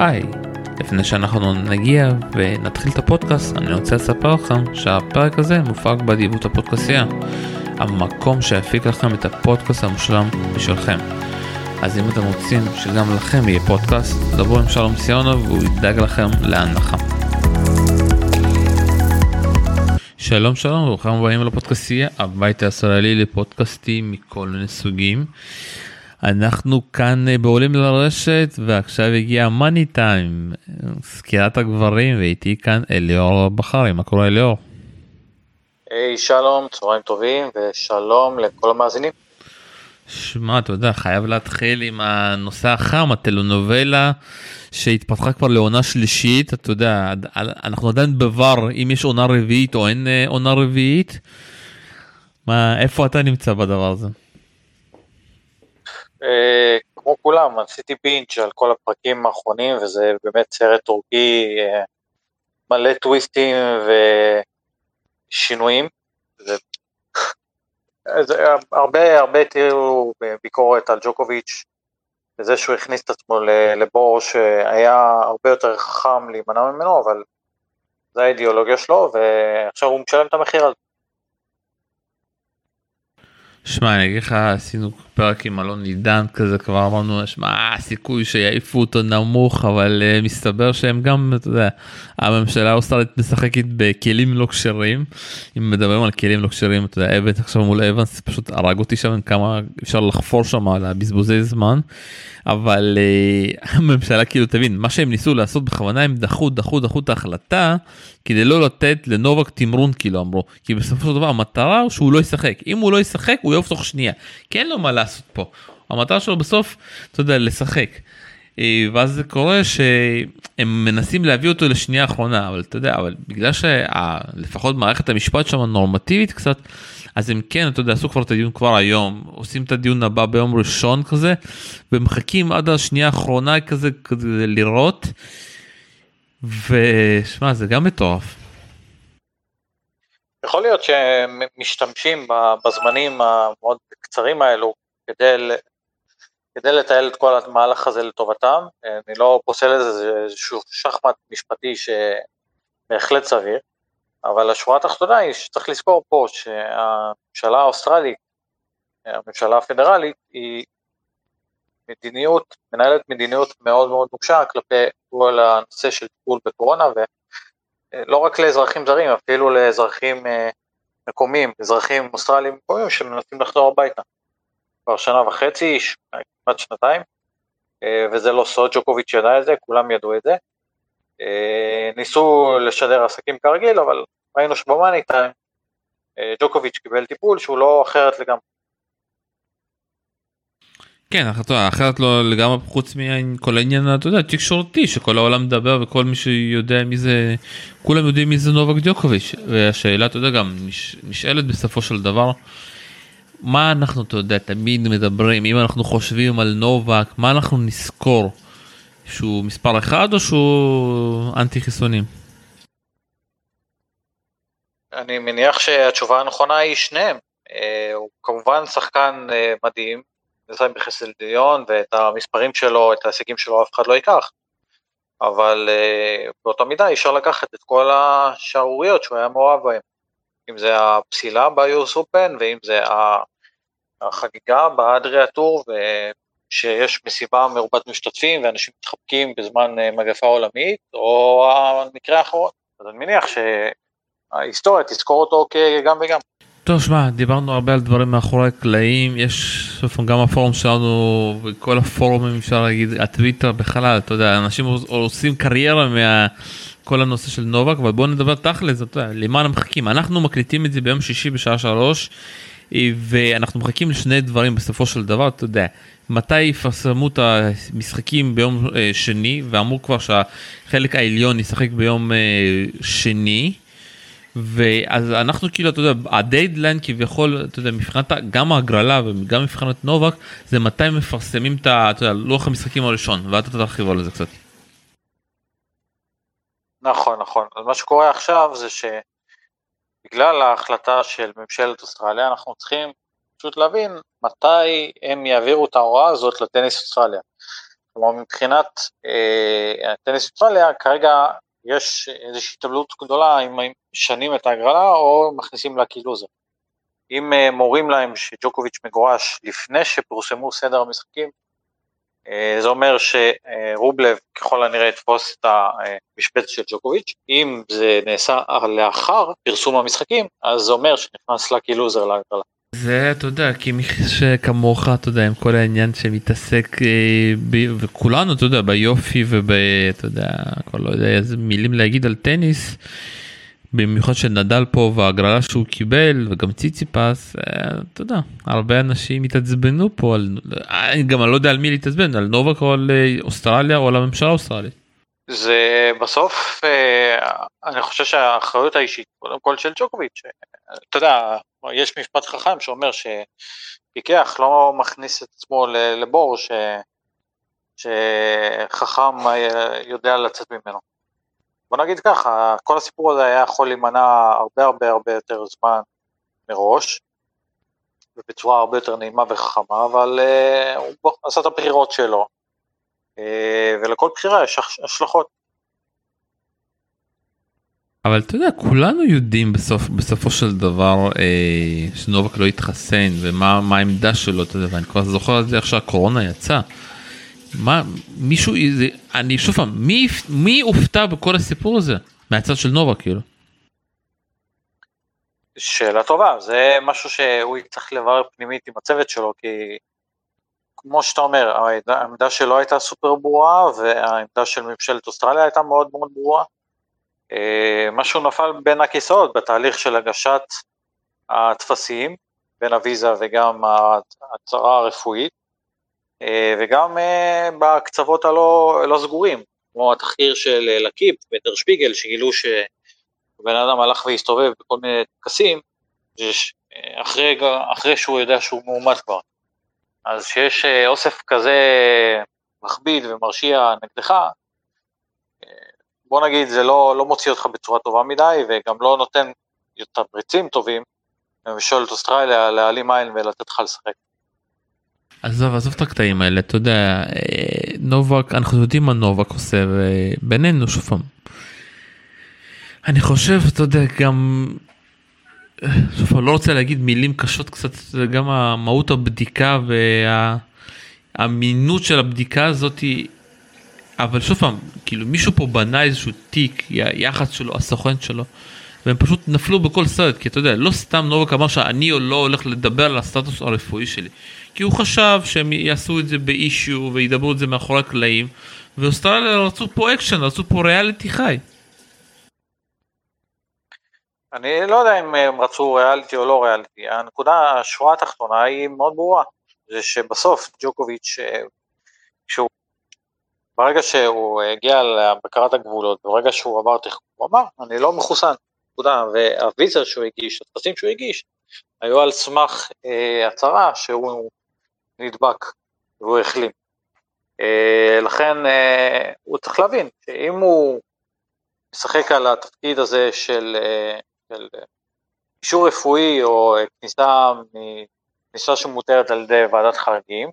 היי, לפני שאנחנו נגיע ונתחיל את הפודקאסט, אני רוצה לספר לכם שהפרק הזה מופק באדיבות הפודקאסייה, המקום שיפיק לכם את הפודקאסט המושלם בשבילכם. אז אם אתם רוצים שגם לכם יהיה פודקאסט, דברו עם שלום סיונוב והוא ידאג לכם להנחה. שלום שלום וברוכים הבאים לפודקאסטייה, הבית הישראלי לפודקאסטים מכל מיני סוגים. אנחנו כאן אה, בעולים לרשת ועכשיו הגיע מאני טיים, סקירת הגברים ואיתי כאן אליאור בחרי, מה קורה אליאור? היי hey, שלום, צהריים טובים ושלום לכל המאזינים. שמע, אתה יודע, חייב להתחיל עם הנושא החם, הטלונובלה שהתפתחה כבר לעונה שלישית, אתה יודע, אנחנו עדיין בבר אם יש עונה רביעית או אין אה, עונה רביעית. מה, איפה אתה נמצא בדבר הזה? אה, כמו כולם, עשיתי בינץ' על כל הפרקים האחרונים, וזה באמת סרט טורקי אה, מלא טוויסטים ושינויים. זה... זה הרבה הרבה תראו ביקורת על ג'וקוביץ', בזה שהוא הכניס את עצמו לבור שהיה הרבה יותר חכם להימנע ממנו, אבל זו האידיאולוגיה שלו, ועכשיו הוא משלם את המחיר על זה. שמע אני אגיד לך עשינו פרק עם אלון עידן כזה כבר אמרנו שמע הסיכוי שיעיפו אותו נמוך אבל uh, מסתבר שהם גם אתה יודע הממשלה האוסטרלית משחקת בכלים לא כשרים. אם מדברים על כלים לא כשרים אתה יודע אבן עכשיו מול אבנס פשוט הרג אותי שם כמה אפשר לחפור שם על הבזבוזי זמן. אבל uh, הממשלה כאילו תבין מה שהם ניסו לעשות בכוונה הם דחו דחו דחו את ההחלטה כדי לא לתת לנובק תמרון כאילו אמרו. כי בסופו של דבר המטרה הוא שהוא לא ישחק. אם הוא לא ישחק הוא יעוף תוך שנייה. כי אין לו מה לעשות פה המטרה שלו בסוף אתה יודע לשחק. אה, ואז זה קורה שהם מנסים להביא אותו לשנייה האחרונה אבל אתה יודע אבל בגלל שלפחות מערכת המשפט שם נורמטיבית קצת אז הם כן, אתה יודע, עשו כבר את הדיון כבר היום, עושים את הדיון הבא ביום ראשון כזה, ומחכים עד השנייה האחרונה כזה, כזה לראות, ושמע, זה גם מטורף. יכול להיות שהם משתמשים בזמנים המאוד קצרים האלו כדי, כדי לתעל את כל המהלך הזה לטובתם, אני לא פוסל את זה, זה איזשהו שחמט משפטי שבהחלט סביר. אבל השורה התחתונה היא שצריך לזכור פה שהממשלה האוסטרלית, הממשלה הפדרלית, היא מדיניות, מנהלת מדיניות מאוד מאוד נוקשה כלפי כל הנושא של טיפול בקורונה, ולא רק לאזרחים זרים, אפילו לאזרחים אה, מקומיים, אזרחים אוסטרליים מקומיים שמנסים לחזור הביתה. כבר שנה וחצי, כמעט שנתיים, אה, וזה לא סוד, ג'וקוביץ' ידע את זה, כולם ידעו את זה. אה, ניסו לשדר עסקים כרגיל, אבל ראינו שבמאני טיים אה, ג'וקוביץ' קיבל טיפול שהוא לא אחרת לגמרי. כן, אחרת לא לגמרי חוץ מכל העניין, אתה יודע, תקשורתי, שכל העולם מדבר וכל מי שיודע מי זה, כולם יודעים מי זה נובק ג'וקוביץ', והשאלה, אתה יודע, גם נשאלת בסופו של דבר, מה אנחנו, אתה יודע, תמיד מדברים, אם אנחנו חושבים על נובק, מה אנחנו נזכור? שהוא מספר אחד או שהוא אנטי חיסונים? אני מניח שהתשובה הנכונה היא שניהם. אה, הוא כמובן שחקן אה, מדהים, נסיים בחסד עליון, ואת המספרים שלו, את ההישגים שלו אף אחד לא ייקח. אבל אה, באותה מידה אי אפשר לקחת את כל השערוריות שהוא היה מעורב בהן. אם זה הפסילה ביוס אופן, ואם זה החגיגה באדרי הטור, שיש מסיבה מרובת משתתפים ואנשים מתחבקים בזמן אה, מגפה עולמית, או המקרה האחרון. אז אני מניח שההיסטוריה תזכור אותו כגם וגם. טוב, שמע, דיברנו הרבה על דברים מאחורי הקלעים, יש גם הפורום שלנו וכל הפורומים אפשר להגיד, הטוויטר בכלל, אתה יודע, אנשים עושים קריירה מכל הנושא של נובק, אבל בואו נדבר תכל'ס, יודע, למה אנחנו מקליטים את זה ביום שישי בשעה שלוש, ואנחנו מחכים לשני דברים בסופו של דבר, אתה יודע, מתי יפרסמו את המשחקים ביום אה, שני, ואמרו כבר שהחלק העליון ישחק ביום אה, שני. ואז אנחנו כאילו, אתה יודע, הדיידליין כביכול, אתה יודע, מבחינת גם ההגרלה וגם מבחינת נובק, זה מתי מפרסמים את. אתה יודע, לוח המשחקים הראשון, ואתה תרחיב על זה קצת. נכון, נכון. אז מה שקורה עכשיו זה שבגלל ההחלטה של ממשלת אוסטרליה, אנחנו צריכים פשוט להבין מתי הם יעבירו את ההוראה הזאת לטניס אוסטרליה. כלומר מבחינת אה, הטניס אוסטרליה כרגע יש איזושהי התאבלות גדולה אם משנים את ההגרלה או מכניסים לה קילוזר. אם אה, מורים להם שג'וקוביץ' מגורש לפני שפורסמו סדר המשחקים, זה אומר שרובלב ככל הנראה יתפוס את המשבצת של ג'וקוביץ', אם זה נעשה לאחר פרסום המשחקים, אז זה אומר שנכנס לקי לוזר להגרלה. זה אתה יודע כי מי שכמוך אתה יודע עם כל העניין שמתעסק אה, ב, וכולנו אתה יודע ביופי וב... אתה יודע כבר לא יודע איזה מילים להגיד על טניס. במיוחד שנדל פה והגרלה שהוא קיבל וגם ציציפס אה, אתה יודע הרבה אנשים התעצבנו פה על אני גם אני לא יודע על מי להתעצבן על נובק או על אה, אוסטרליה או על הממשלה האוסטרלית. זה בסוף אה, אני חושב שהאחריות האישית קודם כל של ג'וקוביץ' אתה יודע יש משפט חכם שאומר שפיקח לא מכניס את עצמו לבור ש... שחכם יודע לצאת ממנו. בוא נגיד ככה, כל הסיפור הזה היה יכול להימנע הרבה הרבה הרבה יותר זמן מראש, ובצורה הרבה יותר נעימה וחכמה, אבל uh, הוא עשה את הבחירות שלו, uh, ולכל בחירה יש השלכות. אבל אתה יודע, כולנו יודעים בסוף, בסופו של דבר אה, שנובק לא התחסן ומה העמדה שלו, אתה יודע, ואני כבר זוכר את זה איך שהקורונה יצאה. מה מישהו זה אני שוב פעם מי מי הופתע בכל הסיפור הזה מהצד של נובה כאילו. שאלה טובה זה משהו שהוא יצטרך לברר פנימית עם הצוות שלו כי כמו שאתה אומר העמדה שלו הייתה סופר ברורה והעמדה של ממשלת אוסטרליה הייתה מאוד מאוד ברורה. אה, משהו נפל בין הכיסאות בתהליך של הגשת הטפסים בין הוויזה וגם ההצהרה הרפואית וגם אה, בקצוות הלא לא סגורים, כמו התחקיר של אה, לקיפ ודר שפיגל, שגילו שבן אדם הלך והסתובב בכל מיני טקסים, אחרי, אחרי שהוא יודע שהוא מאומת כבר. אז כשיש אוסף כזה מכביד ומרשיע נגדך, בוא נגיד זה לא, לא מוציא אותך בצורה טובה מדי וגם לא נותן תמריצים טובים את אוסטרליה להעלים עין ולתת לך לשחק. עזוב עזוב את הקטעים האלה אתה יודע אה, נובק אנחנו יודעים מה נובק עושה ובינינו שוב פעם. אני חושב אתה יודע גם שוב פעם לא רוצה להגיד מילים קשות קצת גם המהות הבדיקה והאמינות של הבדיקה הזאתי אבל שוב פעם כאילו מישהו פה בנה איזשהו תיק יח"צ שלו הסוכן שלו. והם פשוט נפלו בכל סרט כי אתה יודע לא סתם נובק אמר שאני לא הולך לדבר על הסטטוס הרפואי שלי כי הוא חשב שהם יעשו את זה בחשאי וידברו את זה מאחורי הקלעים ואוסטרליה רצו פה אקשן רצו פה ריאליטי חי. אני לא יודע אם הם רצו ריאליטי או לא ריאליטי הנקודה השורה התחתונה היא מאוד ברורה זה שבסוף ג'וקוביץ' כשהוא ברגע שהוא הגיע לבקרת הגבולות, ברגע שהוא עבר תחקור, הוא אמר, אני לא מחוסן, נקודה, והוויזה שהוא הגיש, הטפסים שהוא הגיש, היו על סמך אה, הצהרה שהוא נדבק והוא החלים. אה, לכן אה, הוא צריך להבין שאם הוא משחק על התפקיד הזה של, אה, של אישור רפואי או כניסה, כניסה שמותרת על ידי ועדת חריגים,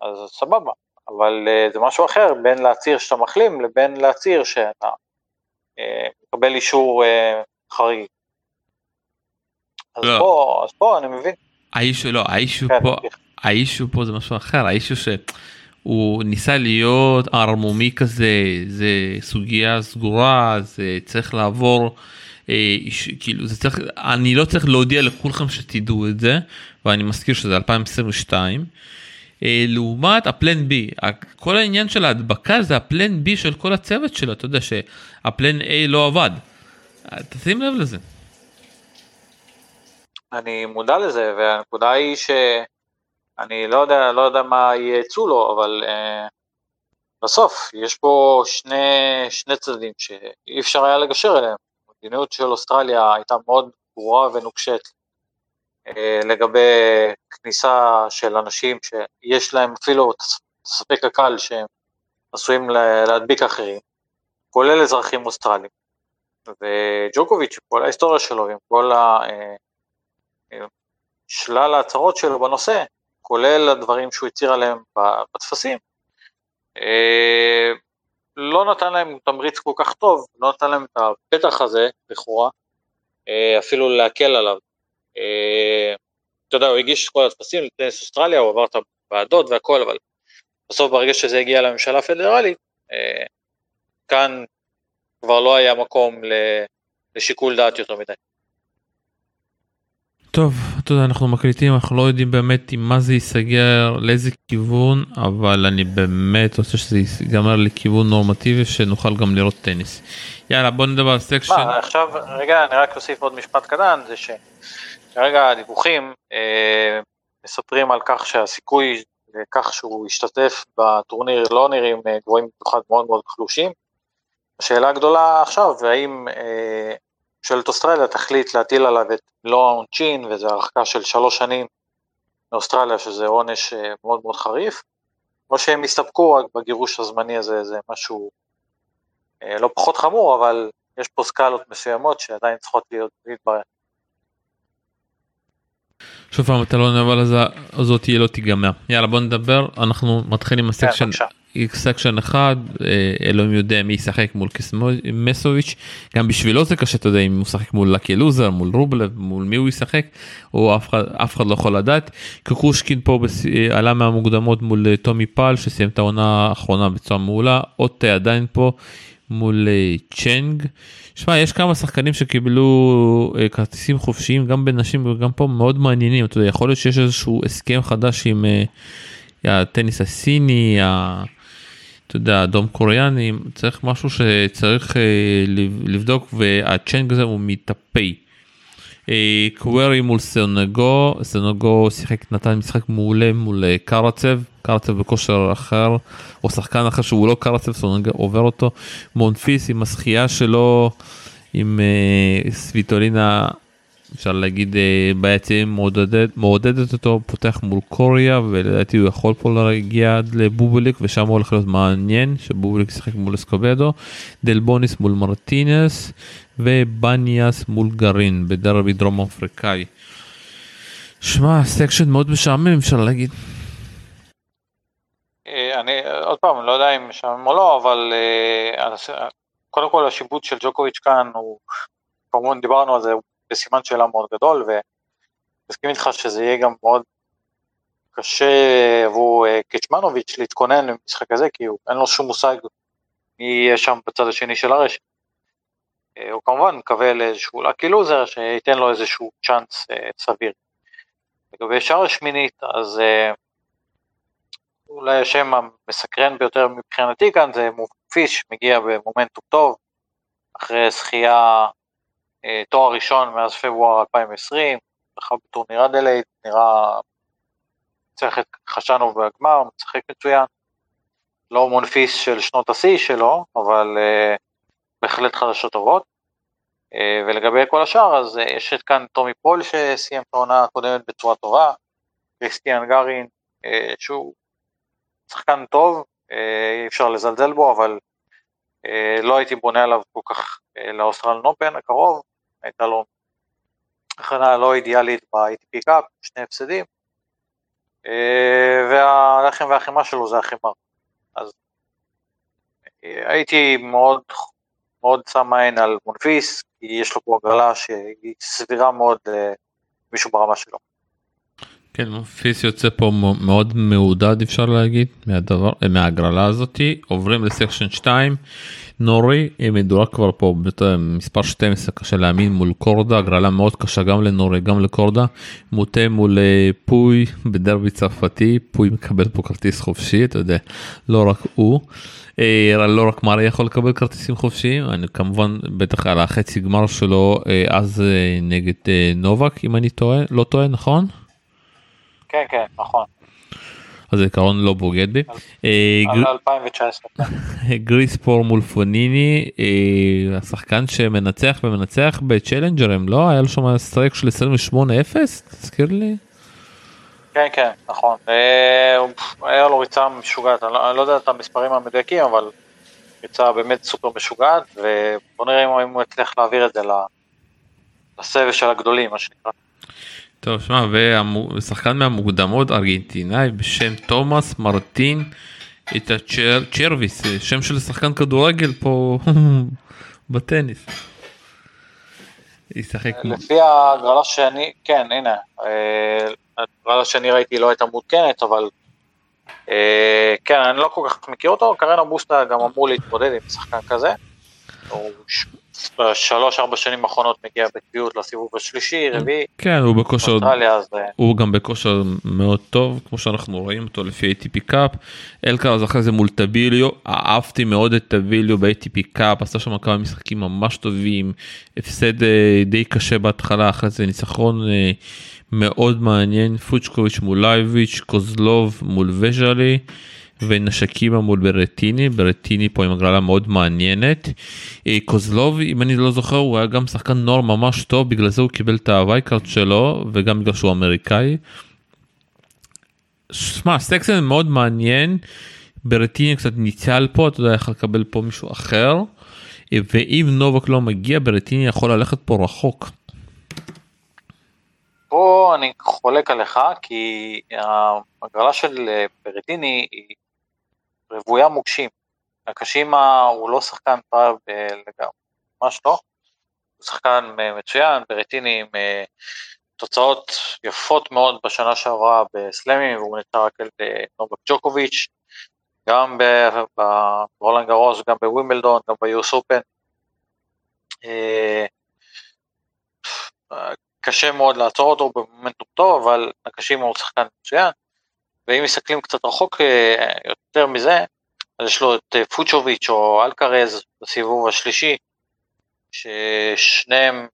אז סבבה, אבל זה משהו אחר בין להצהיר שאתה מחלים לבין להצהיר שאתה מקבל אישור חריג. אז לא. פה, אז פה אני מבין. האיש לא, האיש כן, פה, האישו פה זה משהו אחר, האישו שהוא ניסה להיות ערמומי כזה, זה סוגיה סגורה, זה צריך לעבור, אה, כאילו זה צריך, אני לא צריך להודיע לכולכם שתדעו את זה, ואני מזכיר שזה 2022. אה, לעומת הפלן בי, כל העניין של ההדבקה זה הפלן בי של כל הצוות שלו, אתה יודע שהפלן A לא עבד. תשים לב לזה. אני מודע לזה, והנקודה היא ש... אני לא יודע, לא יודע מה ייעצו לו, אבל uh, בסוף יש פה שני, שני צדדים שאי אפשר היה לגשר אליהם. המדיניות של אוסטרליה הייתה מאוד ברורה ונוקשת uh, לגבי כניסה של אנשים שיש להם אפילו ספק הקל שהם עשויים להדביק אחרים, כולל אזרחים אוסטרלים. וג'וקוביץ', כל ההיסטוריה שלו, עם כל ה... Uh, שלל ההצהרות שלו בנושא, כולל הדברים שהוא הצהיר עליהם בטפסים, לא נתן להם תמריץ כל כך טוב, לא נתן להם את הפתח הזה, לכאורה, אפילו להקל עליו. אתה יודע, הוא הגיש את כל הטפסים לטניס אוסטרליה, הוא עבר את הוועדות והכל, אבל בסוף ברגע שזה הגיע לממשלה הפדרלית, כאן כבר לא היה מקום לשיקול דעת יותר מדי. טוב, אתה יודע, אנחנו מקליטים, אנחנו לא יודעים באמת עם מה זה ייסגר, לאיזה כיוון, אבל אני באמת רוצה שזה ייגמר לכיוון נורמטיבי, שנוכל גם לראות טניס. יאללה, בוא נדבר על section. מה, עכשיו, רגע, אני רק אוסיף עוד משפט קטן, זה שכרגע הדיווחים אה, מספרים על כך שהסיכוי לכך שהוא ישתתף בטורניר לא נראים אה, גבוהים במיוחד מאוד מאוד חלושים. השאלה הגדולה עכשיו, והאם אה, ממשלת אוסטרליה תחליט להטיל עליו את מלוא העונשין, וזו הרחקה של שלוש שנים מאוסטרליה, שזה עונש אה, מאוד מאוד חריף, או שהם יסתפקו רק בגירוש הזמני הזה, זה משהו אה, לא פחות חמור, אבל יש פה סקלות מסוימות שעדיין צריכות להיות להתברר. שוב פעם הטלנובלה הזאת לא תיגמר. יאללה בוא נדבר אנחנו מתחילים עם כן, ה section section אחד אה, אלוהים יודע מי ישחק מול מסוביץ' גם בשבילו זה קשה אתה יודע אם הוא ישחק מול לקי לוזר מול רובלב מול מי הוא ישחק או אף אחד אף אחד לא יכול לדעת קוקושקין פה בס... אה, עלה מהמוקדמות מול אה, טומי פל שסיים את העונה האחרונה בצורה מעולה עוד עדיין פה מול צ'נג. שמע יש כמה שחקנים שקיבלו כרטיסים חופשיים גם בנשים וגם פה מאוד מעניינים אתה יודע יכול להיות שיש איזשהו הסכם חדש עם הטניס הסיני. אתה יודע, אדום קוריאני, צריך משהו שצריך אה, לבדוק והצ'נג הזה הוא מטפי. אה, קווירי מול סנגו, סנגו שיחק, נתן משחק מעולה מול אה, קרצב, קרצב בכושר אחר, או שחקן אחר שהוא לא קרצב, סנגו עובר אותו, מונפיס עם הזכייה שלו, עם סוויטולינה אפשר להגיד אה, בעצם מעודדת, מעודדת אותו, פותח מול קוריאה ולדעתי הוא יכול פה להגיע עד לבובליק ושם הוא הולך להיות מעניין שבובליק ישחק מול אסקובדו, דלבוניס מול מרטינס ובניאס מול גארין בדרבי דרום אמריקאי. שמע section מאוד משעמם אפשר להגיד. אה, אני עוד פעם לא יודע אם משעמם או לא אבל אה, קודם כל השיבוץ של ג'וקוביץ' כאן הוא כמובן דיברנו על זה הוא בסימן שאלה מאוד גדול, ומסכים איתך שזה יהיה גם מאוד קשה עבור אה, קצ'מנוביץ' להתכונן למשחק הזה, כי הוא, אין לו שום מושג מי יהיה שם בצד השני של הרשת. אה, הוא כמובן מקווה לאיזשהו לקי לוזר שייתן לו איזשהו צ'אנס אה, סביר. לגבי שאר השמינית, אז אולי השם המסקרן ביותר מבחינתי כאן זה מופיש, מגיע במומנטום טוב, אחרי זכייה תואר ראשון מאז פברואר 2020, זכה בטורניר אדלייד, נראה, צריך את חשנו בגמר, משחק מצוין, לא מונפיס של שנות השיא שלו, אבל uh, בהחלט חדשות טובות. Uh, ולגבי כל השאר, אז יש את כאן טומי פול שסיים את העונה הקודמת בצורה טובה, קריסטיאן גארין, שהוא שחקן טוב, אי אפשר לזלזל בו, אבל לא הייתי בונה עליו כל כך ל Australian Open הקרוב, הייתה לו הכנה לא אידיאלית ב-ATP Cup, שני הפסדים, אה, והלחם והחימה שלו זה החימה. אז אה, הייתי מאוד מאוד שם עין על מונפיס, כי יש לו פה הגרלה שהיא סבירה מאוד למישהו ברמה שלו. כן, מונפיס יוצא פה מאוד מעודד אפשר להגיד מהדבר, מההגרלה הזאתי, עוברים לסקשן 2. נורי מדורג כבר פה מספר 12 קשה להאמין מול קורדה הגרלה מאוד קשה גם לנורי גם לקורדה מוטה מול אה, פוי בדרבי צרפתי פוי מקבל פה כרטיס חופשי אתה יודע לא רק הוא. אה, לא רק מרי יכול לקבל כרטיסים חופשיים אני כמובן בטח על החצי גמר שלו אה, אז נגד נובק אם אני טועה לא טועה נכון? כן כן נכון. אז הזיכרון לא בוגד בי. אה, גריספור מול פוניני השחקן שמנצח ומנצח בצ'לנג'רים לא היה לו שם streak של 28-0 תזכיר לי. כן כן נכון אה, היה לו ריצה משוגעת לא, אני לא יודע את המספרים המדויקים אבל ריצה באמת סופר משוגעת ובוא נראה אם הוא יצליח להעביר את זה לסבב של הגדולים מה שנקרא. טוב, שמע, ושחקן מהמוקדמות ארגנטינאי בשם תומאס מרטין את הצ'רוויס, שם של שחקן כדורגל פה בטניס. ישחק. לפי ההגרלה שאני, כן, הנה, אה, ההגרלה שאני ראיתי לא הייתה מעודכנת, אבל אה, כן, אני לא כל כך מכיר אותו, קרניו בוסטה גם אמור להתמודד עם שחקן כזה. הוא בשלוש ארבע שנים האחרונות מגיע בקביעות לסיבוב השלישי רביעי. כן הוא בכושר הוא גם בכושר מאוד טוב כמו שאנחנו רואים אותו לפי ATP Cup. אלקרז אחרי זה מול טביליו אהבתי מאוד את טביליו ב-ATP Cup עשה שם כמה משחקים ממש טובים הפסד אה, די קשה בהתחלה אחרי זה ניצחון אה, מאוד מעניין פוצ'וביץ' מול לאיוביץ' קוזלוב מול וסלי. ונשקימה מול ברטיני, ברטיני פה עם הגרלה מאוד מעניינת. אה, קוזלוב, אם אני לא זוכר, הוא היה גם שחקן נוער ממש טוב, בגלל זה הוא קיבל את ה wildcard שלו, וגם בגלל שהוא אמריקאי. שמע, סקסן מאוד מעניין, ברטיני קצת ניצל פה, אתה יודע, יכול לקבל פה מישהו אחר, אה, ואם נובק לא מגיע, ברטיני יכול ללכת פה רחוק. פה אני חולק עליך, כי ההגרלה של אה, ברטיני היא רוויה מוקשים. הקשימה הוא לא שחקן פרב לגמרי, ממש לא. הוא שחקן מצוין, ברטיני עם אה, תוצאות יפות מאוד בשנה שעברה בסלאמים, והוא נתן רק על נובק ג'וקוביץ', גם ברולנד גרוס, גם בווימבלדון, גם ביוס אופן. אה, קשה מאוד לעצור אותו במומנטום טוב, אבל הקשימה הוא שחקן מצוין. ואם מסתכלים קצת רחוק אה, יותר מזה, אז יש לו את אה, פוצ'וביץ' או אלקרז בסיבוב השלישי, ששניהם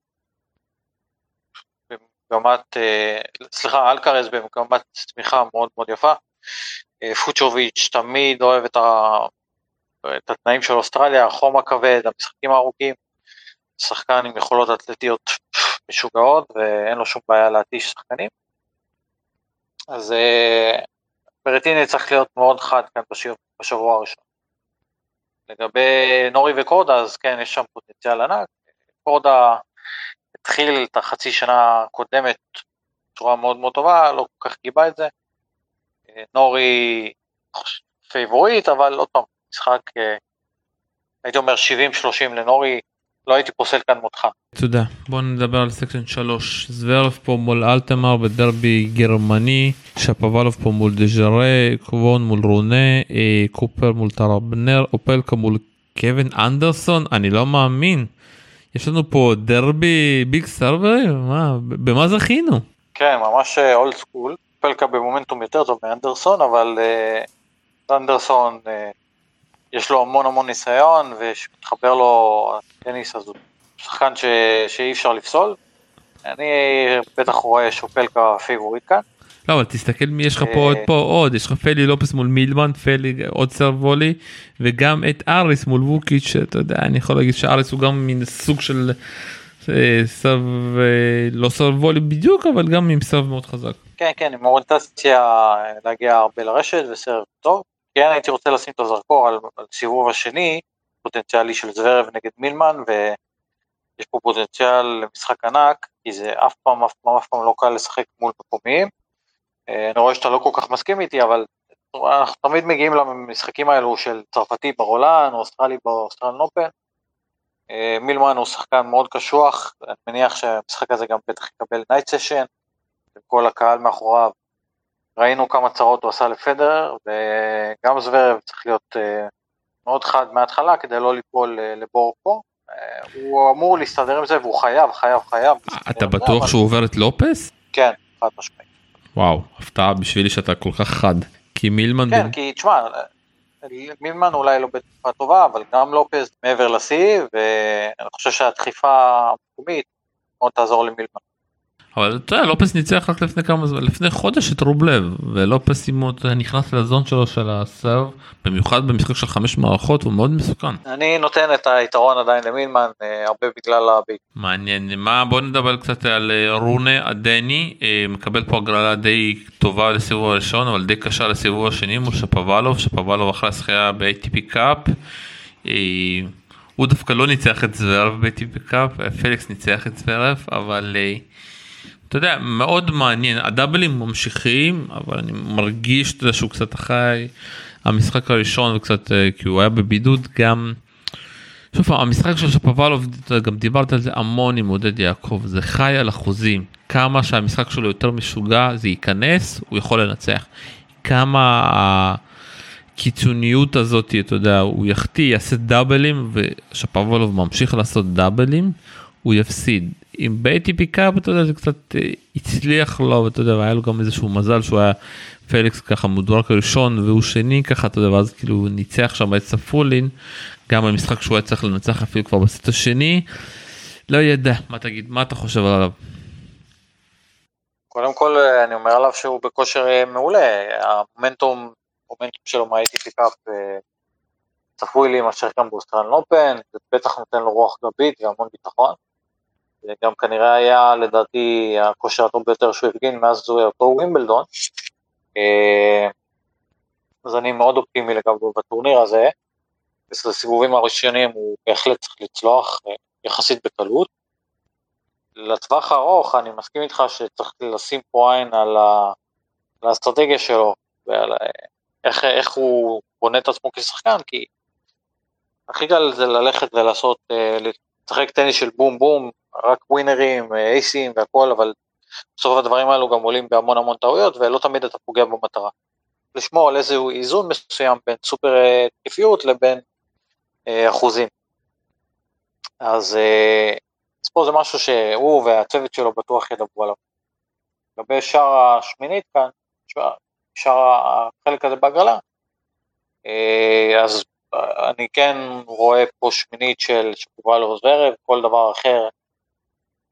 במגמת, אה, סליחה, אלקרז במגמת צמיחה מאוד מאוד יפה. פוצ'וביץ' תמיד אוהב את, ה, את התנאים של אוסטרליה, החום הכבד, המשחקים הארוכים, שחקן עם יכולות אתלטיות משוגעות ואין לו שום בעיה להתיש שחקנים. אז ברטיני צריך להיות מאוד חד כאן בשבוע הראשון. לגבי נורי וקורדה, אז כן, יש שם פוטנציאל ענק. קורדה התחיל את החצי שנה הקודמת בצורה מאוד מאוד טובה, לא כל כך גיבה את זה. נורי פייבוריט, אבל עוד פעם, משחק, אה, הייתי אומר 70-30 לנורי, לא הייתי פוסל כאן מותך. תודה. בוא נדבר על section 3. זוורף פה מול אלטמאייר בדרבי גרמני, שפבלוב פה מול דז'רה, קוון מול רונה, אה, קופר מול טברנר, אופלקה מול קווין אנדרסון, אני לא מאמין. יש לנו פה דרבי big server ים? מה, במה זכינו? כן, ממש old אה, school. אופלקה במומנטום יותר טוב מאנדרסון, אבל אה, אנדרסון אה, יש לו המון המון ניסיון, וכשמתחבר לו הטניס, אז הוא שחקן ש... שאי אפשר לפסול. אני בטח רואה שאופלקה פייבוריט כאן. לא אבל תסתכל מי יש לך פה עוד פה עוד יש לך פלי לופס מול מילמן פלי עוד serve-volley וגם את אריס מול ווקיץ' אתה יודע אני יכול להגיד שאריס הוא גם מין סוג של אה, סרב אה, לא סרבולי בדיוק אבל גם עם סרב מאוד חזק. כן כן עם אוריינטציה להגיע הרבה לרשת וסרב טוב. כן הייתי רוצה לשים את הזרקור על, על סיבוב השני פוטנציאלי של זוורב נגד מילמן ויש פה פוטנציאל למשחק ענק כי זה אף פעם אף פעם אף פעם לא קל לשחק מול מקומיים. אה, אני רואה שאתה לא כל כך מסכים איתי אבל אנחנו תמיד מגיעים למשחקים האלו של צרפתי ברולאן או אוסטרלי ב Australian Open. אה, מילמן הוא שחקן מאוד קשוח, אני מניח שהמשחק הזה גם בטח יקבל night session, וכל הקהל מאחוריו ראינו כמה צרות הוא עשה לפדר, וגם זוורב צריך להיות אה, מאוד חד מההתחלה כדי לא ליפול אה, לבור פה. אה, הוא אמור להסתדר עם זה והוא חייב, חייב, חייב. אתה בטוח שהוא עובר את לופס? כן, חד משמעית. וואו, הפתעה בשבילי שאתה כל כך חד. כי מילמן... כן, כי תשמע, מילמן אולי לא בתקופה טובה, אבל גם לופס מעבר לשיא, ואני חושב שהדחיפה המקומית מאוד תעזור למילמן. אבל אתה יודע לופס ניצח רק לפני כמה זמן לפני חודש את רובלב ולופס אם הוא נכנס לזון שלו של הסרב במיוחד במשחק של חמש מערכות הוא מאוד מסוכן. אני נותן את היתרון עדיין למילמן אה, הרבה בגלל הביט. מעניין מה בוא נדבר קצת על אה, רונה הדני אה, מקבל פה הגרלה די טובה לסיבוב הראשון אבל די קשה לסיבוב השני מול שפבלוב שפבלוב אחרי הזכייה ב-ATP Cup. הוא דווקא לא ניצח את זוורף ב-ATP Cup פליקס ניצח את זוורף אבל. אתה יודע, מאוד מעניין, הדאבלים ממשיכים, אבל אני מרגיש אתה יודע, שהוא קצת אחרי, המשחק הראשון וקצת אה, כי הוא היה בבידוד גם. שוב המשחק של שפובלוב גם דיברת על זה המון עם עודד יעקב זה חי על אחוזים כמה שהמשחק שלו יותר משוגע זה ייכנס הוא יכול לנצח. כמה הקיצוניות הזאת אתה יודע הוא יחטיא יעשה דאבלים ושפובלוב ממשיך לעשות דאבלים הוא יפסיד. עם בייטי פיקאפ אתה יודע זה קצת אה, הצליח לו ואתה יודע היה לו גם איזשהו מזל שהוא היה פליקס ככה מודרק ראשון והוא שני ככה אתה יודע ואז כאילו ניצח שם את ספולין גם במשחק שהוא היה צריך לנצח אפילו כבר בסט השני. לא יודע מה תגיד מה אתה חושב עליו. קודם כל אני אומר עליו שהוא בכושר אה, מעולה המומנטום המומנטום שלו מה ATP Cup אה, צפוי להימשך גם ב Australian Open זה בטח נותן לו רוח גבית והמון ביטחון. זה גם כנראה היה לדעתי הכושר הטוב ביותר שהוא הפגין מאז אותו ווימבלדון. אה, אז אני מאוד אופטימי לגבי בטורניר הזה. בסיבובים הראשונים הוא בהחלט צריך לצלוח אה, יחסית בקלות. לטווח הארוך אני מסכים איתך שצריך לשים פה עין על, ה... על האסטרטגיה שלו ועל אה, איך, איך הוא בונה את עצמו כשחקן, כי הכי קל זה ללכת ולעשות, לשחק טניס של בום בום, רק ווינרים, אייסים והכל, אבל בסוף הדברים האלו גם עולים בהמון המון טעויות ולא תמיד אתה פוגע במטרה. לשמור על איזשהו איזון מסוים בין סופר תקפיות לבין אה, אחוזים. אז, אה, אז פה זה משהו שהוא והצוות שלו בטוח ידברו עליו. לגבי שאר השמינית כאן, שאר החלק הזה בהגרלה, אה, אז אני כן רואה פה שמינית של שקובלו ורב, כל דבר אחר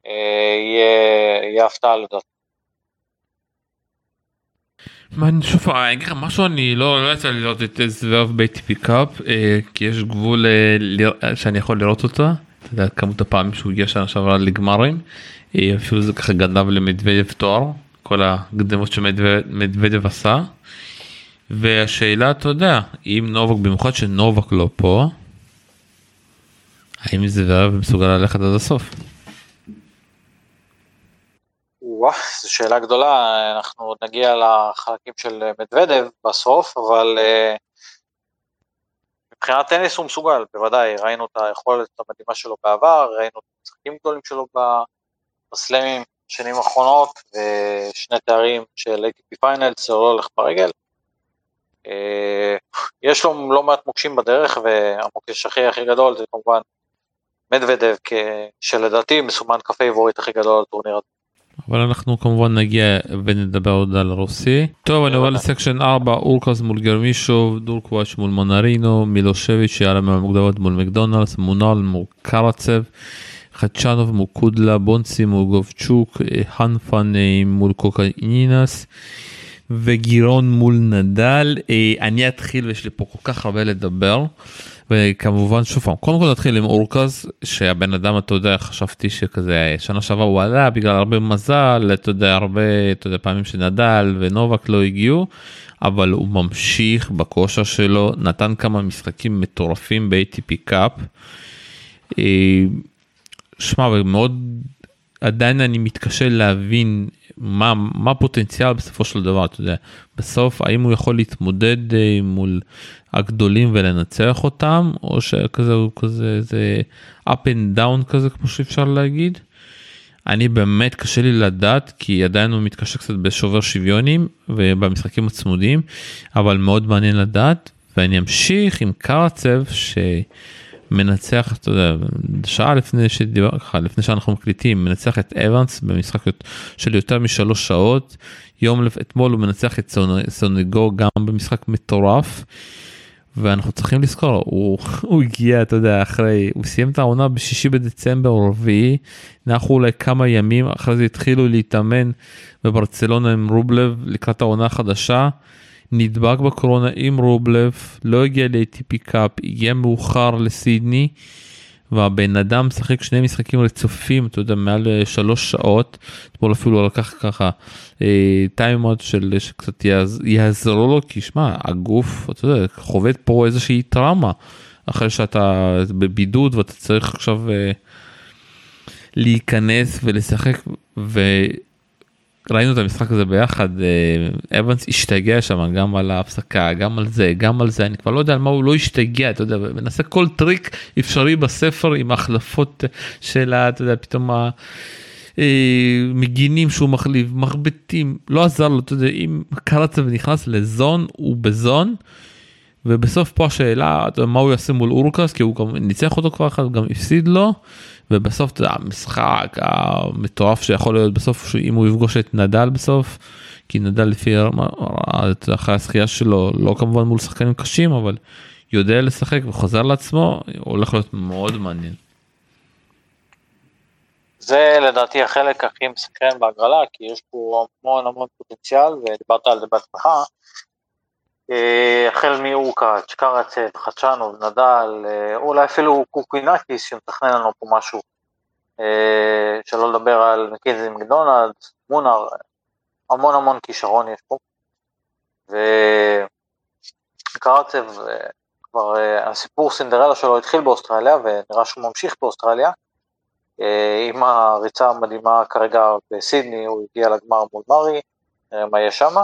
יהיה הפתעה לדעתי. מה אני שוב אני אגיד לך משהו אני לא לא יצא לי לראות את זוורב בייטי קאפ אה, כי יש גבול אה, שאני יכול לראות אותה. אתה יודע כמות הפעמים שהוא הגיע שנה שעברה לגמרים אה, אפילו זה ככה גנב למדוודב תואר כל הקדמות שמדוודב עשה. והשאלה אתה יודע אם נובק במיוחד שנובק לא פה. האם זוורב מסוגל ללכת עד הסוף. וואו, זו שאלה גדולה, אנחנו נגיע לחלקים של מדוודב בסוף, אבל אה, מבחינת טניס הוא מסוגל, בוודאי, ראינו את היכולת המדהימה שלו בעבר, ראינו את המשחקים גדולים שלו בסלמים בשנים האחרונות, ושני תארים של ATP Finals, זה לא הולך ברגל. אה, יש לו לא מעט מוקשים בדרך, והמוקש הכי הכי גדול זה כמובן מדוודב, שלדעתי מסומן כפייבוריט הכי גדול על טורניר הזה. אבל אנחנו כמובן נגיע ונדבר עוד על רוסי. טוב אני עובר לסקשן 4 אורקס מול גרמישוב דורקוואץ' מול מונרינו מילושביץ' שיעלה מהמוקדמות מול מקדונלדס מונל מול קרצב. חדשנוב מול קודלה בונסי מול גובצ'וק הנפן מול קוקאינינס וגירון מול נדל אני אתחיל ויש לי פה כל כך הרבה לדבר. וכמובן שוב פעם קודם כל נתחיל עם אורקז שהבן אדם אתה יודע חשבתי שכזה שנה שעברה הוא עלה בגלל הרבה מזל אתה יודע הרבה אתה יודע פעמים שנדל ונובק לא הגיעו אבל הוא ממשיך בכושר שלו נתן כמה משחקים מטורפים ב-ATP קאפ. אה, שמע מאוד עדיין אני מתקשה להבין מה מה פוטנציאל בסופו של דבר אתה יודע בסוף האם הוא יכול להתמודד אה, מול הגדולים ולנצח אותם או שכזה הוא כזה זה up and down כזה כמו שאפשר להגיד. אני באמת קשה לי לדעת כי עדיין הוא מתקשה קצת בשובר שוויונים ובמשחקים הצמודים אבל מאוד מעניין לדעת ואני אמשיך עם קרצב שמנצח אתה יודע שעה לפני שדיבר לפני שאנחנו מקליטים מנצח את אבנס במשחק של יותר משלוש שעות יום אתמול הוא מנצח את סונגו גם במשחק מטורף. ואנחנו צריכים לזכור הוא, הוא הגיע אתה יודע אחרי הוא סיים את העונה בשישי בדצמבר או רביעי נחו אולי כמה ימים אחרי זה התחילו להתאמן בברצלונה עם רובלב לקראת העונה החדשה. נדבק בקורונה עם רובלב לא הגיע ל-ATP Cup הגיע מאוחר לסידני. והבן אדם משחק שני משחקים רצופים אתה יודע מעל אה, שלוש שעות. אתמול אפילו לקח ככה time out אה, של שקצת יעזרו לו כי שמע הגוף אתה יודע חווה פה איזושהי טראומה. אחרי שאתה בבידוד ואתה צריך עכשיו אה, להיכנס ולשחק ראינו את המשחק הזה ביחד אה, אבנס השתגע שם גם על ההפסקה גם על זה גם על זה אני כבר לא יודע על מה הוא לא השתגע אתה יודע מנסה כל טריק אפשרי בספר עם החלפות של אתה יודע פתאום. אה, מגינים שהוא מחליף מרבטים לא עזר לו אתה יודע אם קרצב נכנס לזון הוא בזון. ובסוף פה השאלה מה הוא יעשה מול אורקס כי הוא גם ניצח אותו כבר אחד גם הפסיד לו ובסוף אתה יודע, המשחק המטורף שיכול להיות בסוף אם הוא יפגוש את נדל בסוף כי נדל לפי אחרי הזכייה שלו לא כמובן מול שחקנים קשים אבל יודע לשחק וחוזר לעצמו הולך להיות מאוד מעניין. זה לדעתי החלק הכי מסקרן בהגרלה כי יש פה המון המון פוטנציאל ודיברת על זה בעצמך. אה, החל מאורקאץ', קראצב, חצ'אנוב, נדל, אה, אולי אפילו קוקינקיס שמתכנן לנו פה משהו, אה, שלא לדבר על מקינזי מקדונלד, מונר, המון המון כישרון יש פה. וקרצב, כבר הסיפור סינדרלה שלו התחיל באוסטרליה ונראה שהוא ממשיך באוסטרליה. עם הריצה המדהימה כרגע בסידני, הוא הגיע לגמר מול מרי, נראה מה יהיה שמה.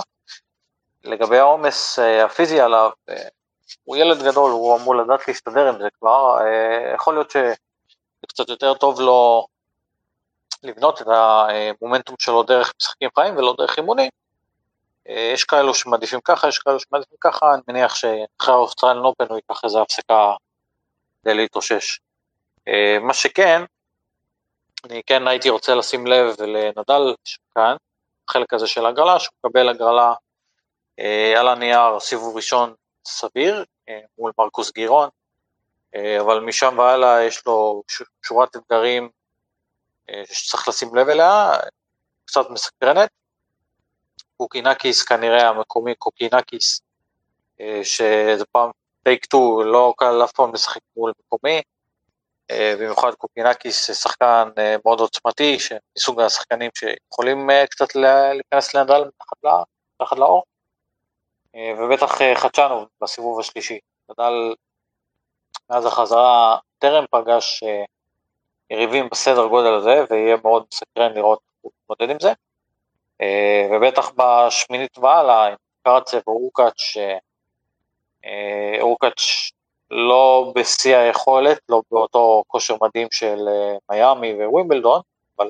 לגבי העומס אה, הפיזי עליו, אה, הוא ילד גדול, הוא אמור לדעת להסתדר עם זה כבר, אה, יכול להיות שקצת יותר טוב לו לבנות את המומנטום שלו דרך משחקים חיים ולא דרך אימונים. יש כאלו שמעדיפים ככה, יש כאלו שמעדיפים ככה, אני מניח שאחרי האוסטרליאן אופן הוא ייקח איזה הפסקה כדי להתאושש. מה שכן, אני כן הייתי רוצה לשים לב לנדל כאן, החלק הזה של הגרלה, שהוא מקבל הגרלה על הנייר סיבוב ראשון סביר אה, מול מרקוס גירון, אה, אבל משם והלאה יש לו שורת אתגרים שצריך לשים לב אליה, קצת מסקרנת. קוקינקיס כנראה המקומי קוקינקיס, שזה פעם take two, לא קל אף פעם לשחק מול מקומי, במיוחד קוקינקיס שחקן מאוד עוצמתי, מסוג השחקנים שיכולים קצת להיכנס לנדל מתחת לעור. אה, ובטח אה, חצ'אנוב בסיבוב השלישי. נדל מאז החזרה טרם פגש אה, יריבים בסדר גודל הזה, ויהיה מאוד מסקרן לראות איך הוא מתמודד עם זה. ובטח בשמינית והלאה, עם קרצב ואורקאץ', אורקאץ' לא בשיא היכולת, לא באותו כושר מדהים של מיאמי ווימבלדון, אבל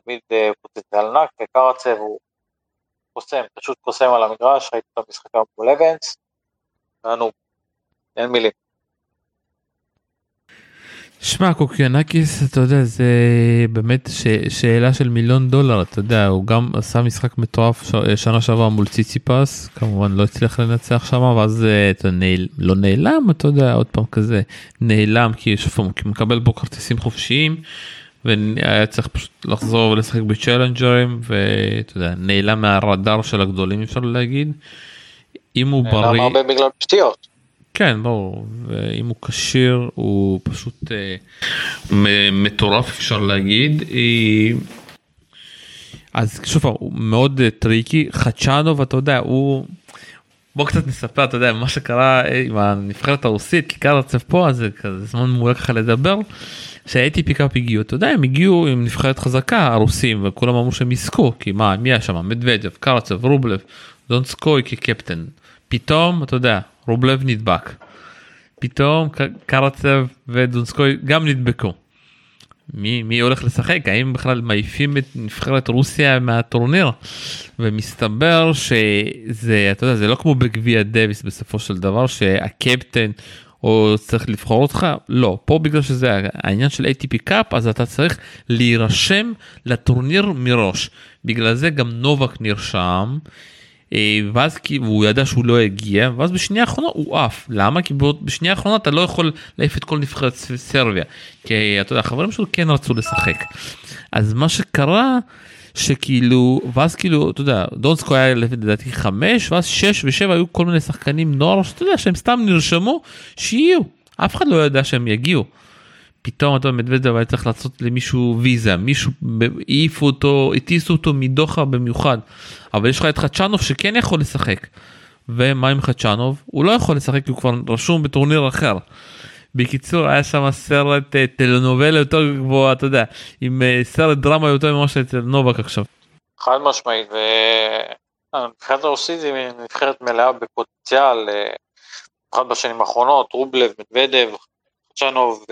תמיד פוטנציאל ענק, וקרצב הוא קוסם, פשוט קוסם על המגרש, ראיתי את המשחק מול אבנס, ואנו, אין מילים. שמע קוקינקיס אתה יודע זה באמת ש... שאלה של מיליון דולר אתה יודע הוא גם עשה משחק מטורף ש... שנה שעברה מול ציציפס כמובן לא הצליח לנצח שם ואז אה, אתה נעל... לא נעלם אתה יודע עוד פעם כזה נעלם כי שוב פעם מקבל פה כרטיסים חופשיים והיה צריך פשוט לחזור ולשחק בצ'לנג'רים ואתה יודע נעלם מהרדאר של הגדולים אפשר להגיד. אם הוא בריא. נעלם הרבה בגלל פציעות. כן ברור ואם הוא כשיר הוא פשוט אה, מטורף אפשר להגיד. אה, אז שוב הוא מאוד אה, tricky חצ'אנוב אתה יודע הוא. בוא קצת נספר אתה יודע מה שקרה אה, עם הנבחרת הרוסית כבר פה אז זה כזה זמן מעולה ככה לדבר. שה ATP Cup הגיעו אתה יודע הם הגיעו עם נבחרת חזקה הרוסים וכולם אמרו שהם יזכו כי מה מי היה שם מדוודב קרצב רובלב דונסקוי כקפטן פתאום אתה יודע רובלב נדבק. פתאום קרצב ודונסקוי גם נדבקו. מי, מי הולך לשחק? האם בכלל מעיפים את נבחרת רוסיה מהטורניר? ומסתבר שזה אתה יודע זה לא כמו בגביע דוויס בסופו של דבר שהקפטן או צריך לבחור אותך. לא פה בגלל שזה העניין של ATP קאפ אז אתה צריך להירשם לטורניר מראש. בגלל זה גם נובק נרשם. אה, ואז כי הוא ידע שהוא לא הגיע ואז בשנייה האחרונה הוא עף. למה? כי בשנייה האחרונה אתה לא יכול להעיף את כל נבחרת סרביה. כי אתה יודע החברים שלו כן רצו לשחק. אז מה שקרה שכאילו ואז כאילו אתה יודע דונסקו היה לדעתי חמש ואז שש ושבע היו כל מיני שחקנים נוער שאתה יודע שהם סתם נרשמו שיהיו. אף אחד לא ידע שהם יגיעו. פתאום אתה מדוודב היה צריך לעשות למישהו ויזה מישהו העיפו אותו הטיסו אותו מדוחה במיוחד אבל יש לך את חדשנוב שכן יכול לשחק. ומה עם חדשנוב הוא לא יכול לשחק הוא כבר רשום בטורניר אחר. בקיצור היה שם סרט אה, טלנובלה יותר גבוה אתה יודע עם אה, סרט דרמה יותר ממה שאצל נובק עכשיו. חד משמעית, והנבחרת הרוסית היא נבחרת מלאה בפוטנציאל, במיוחד בשנים האחרונות, רובלב, מדוודב, חדשנוב,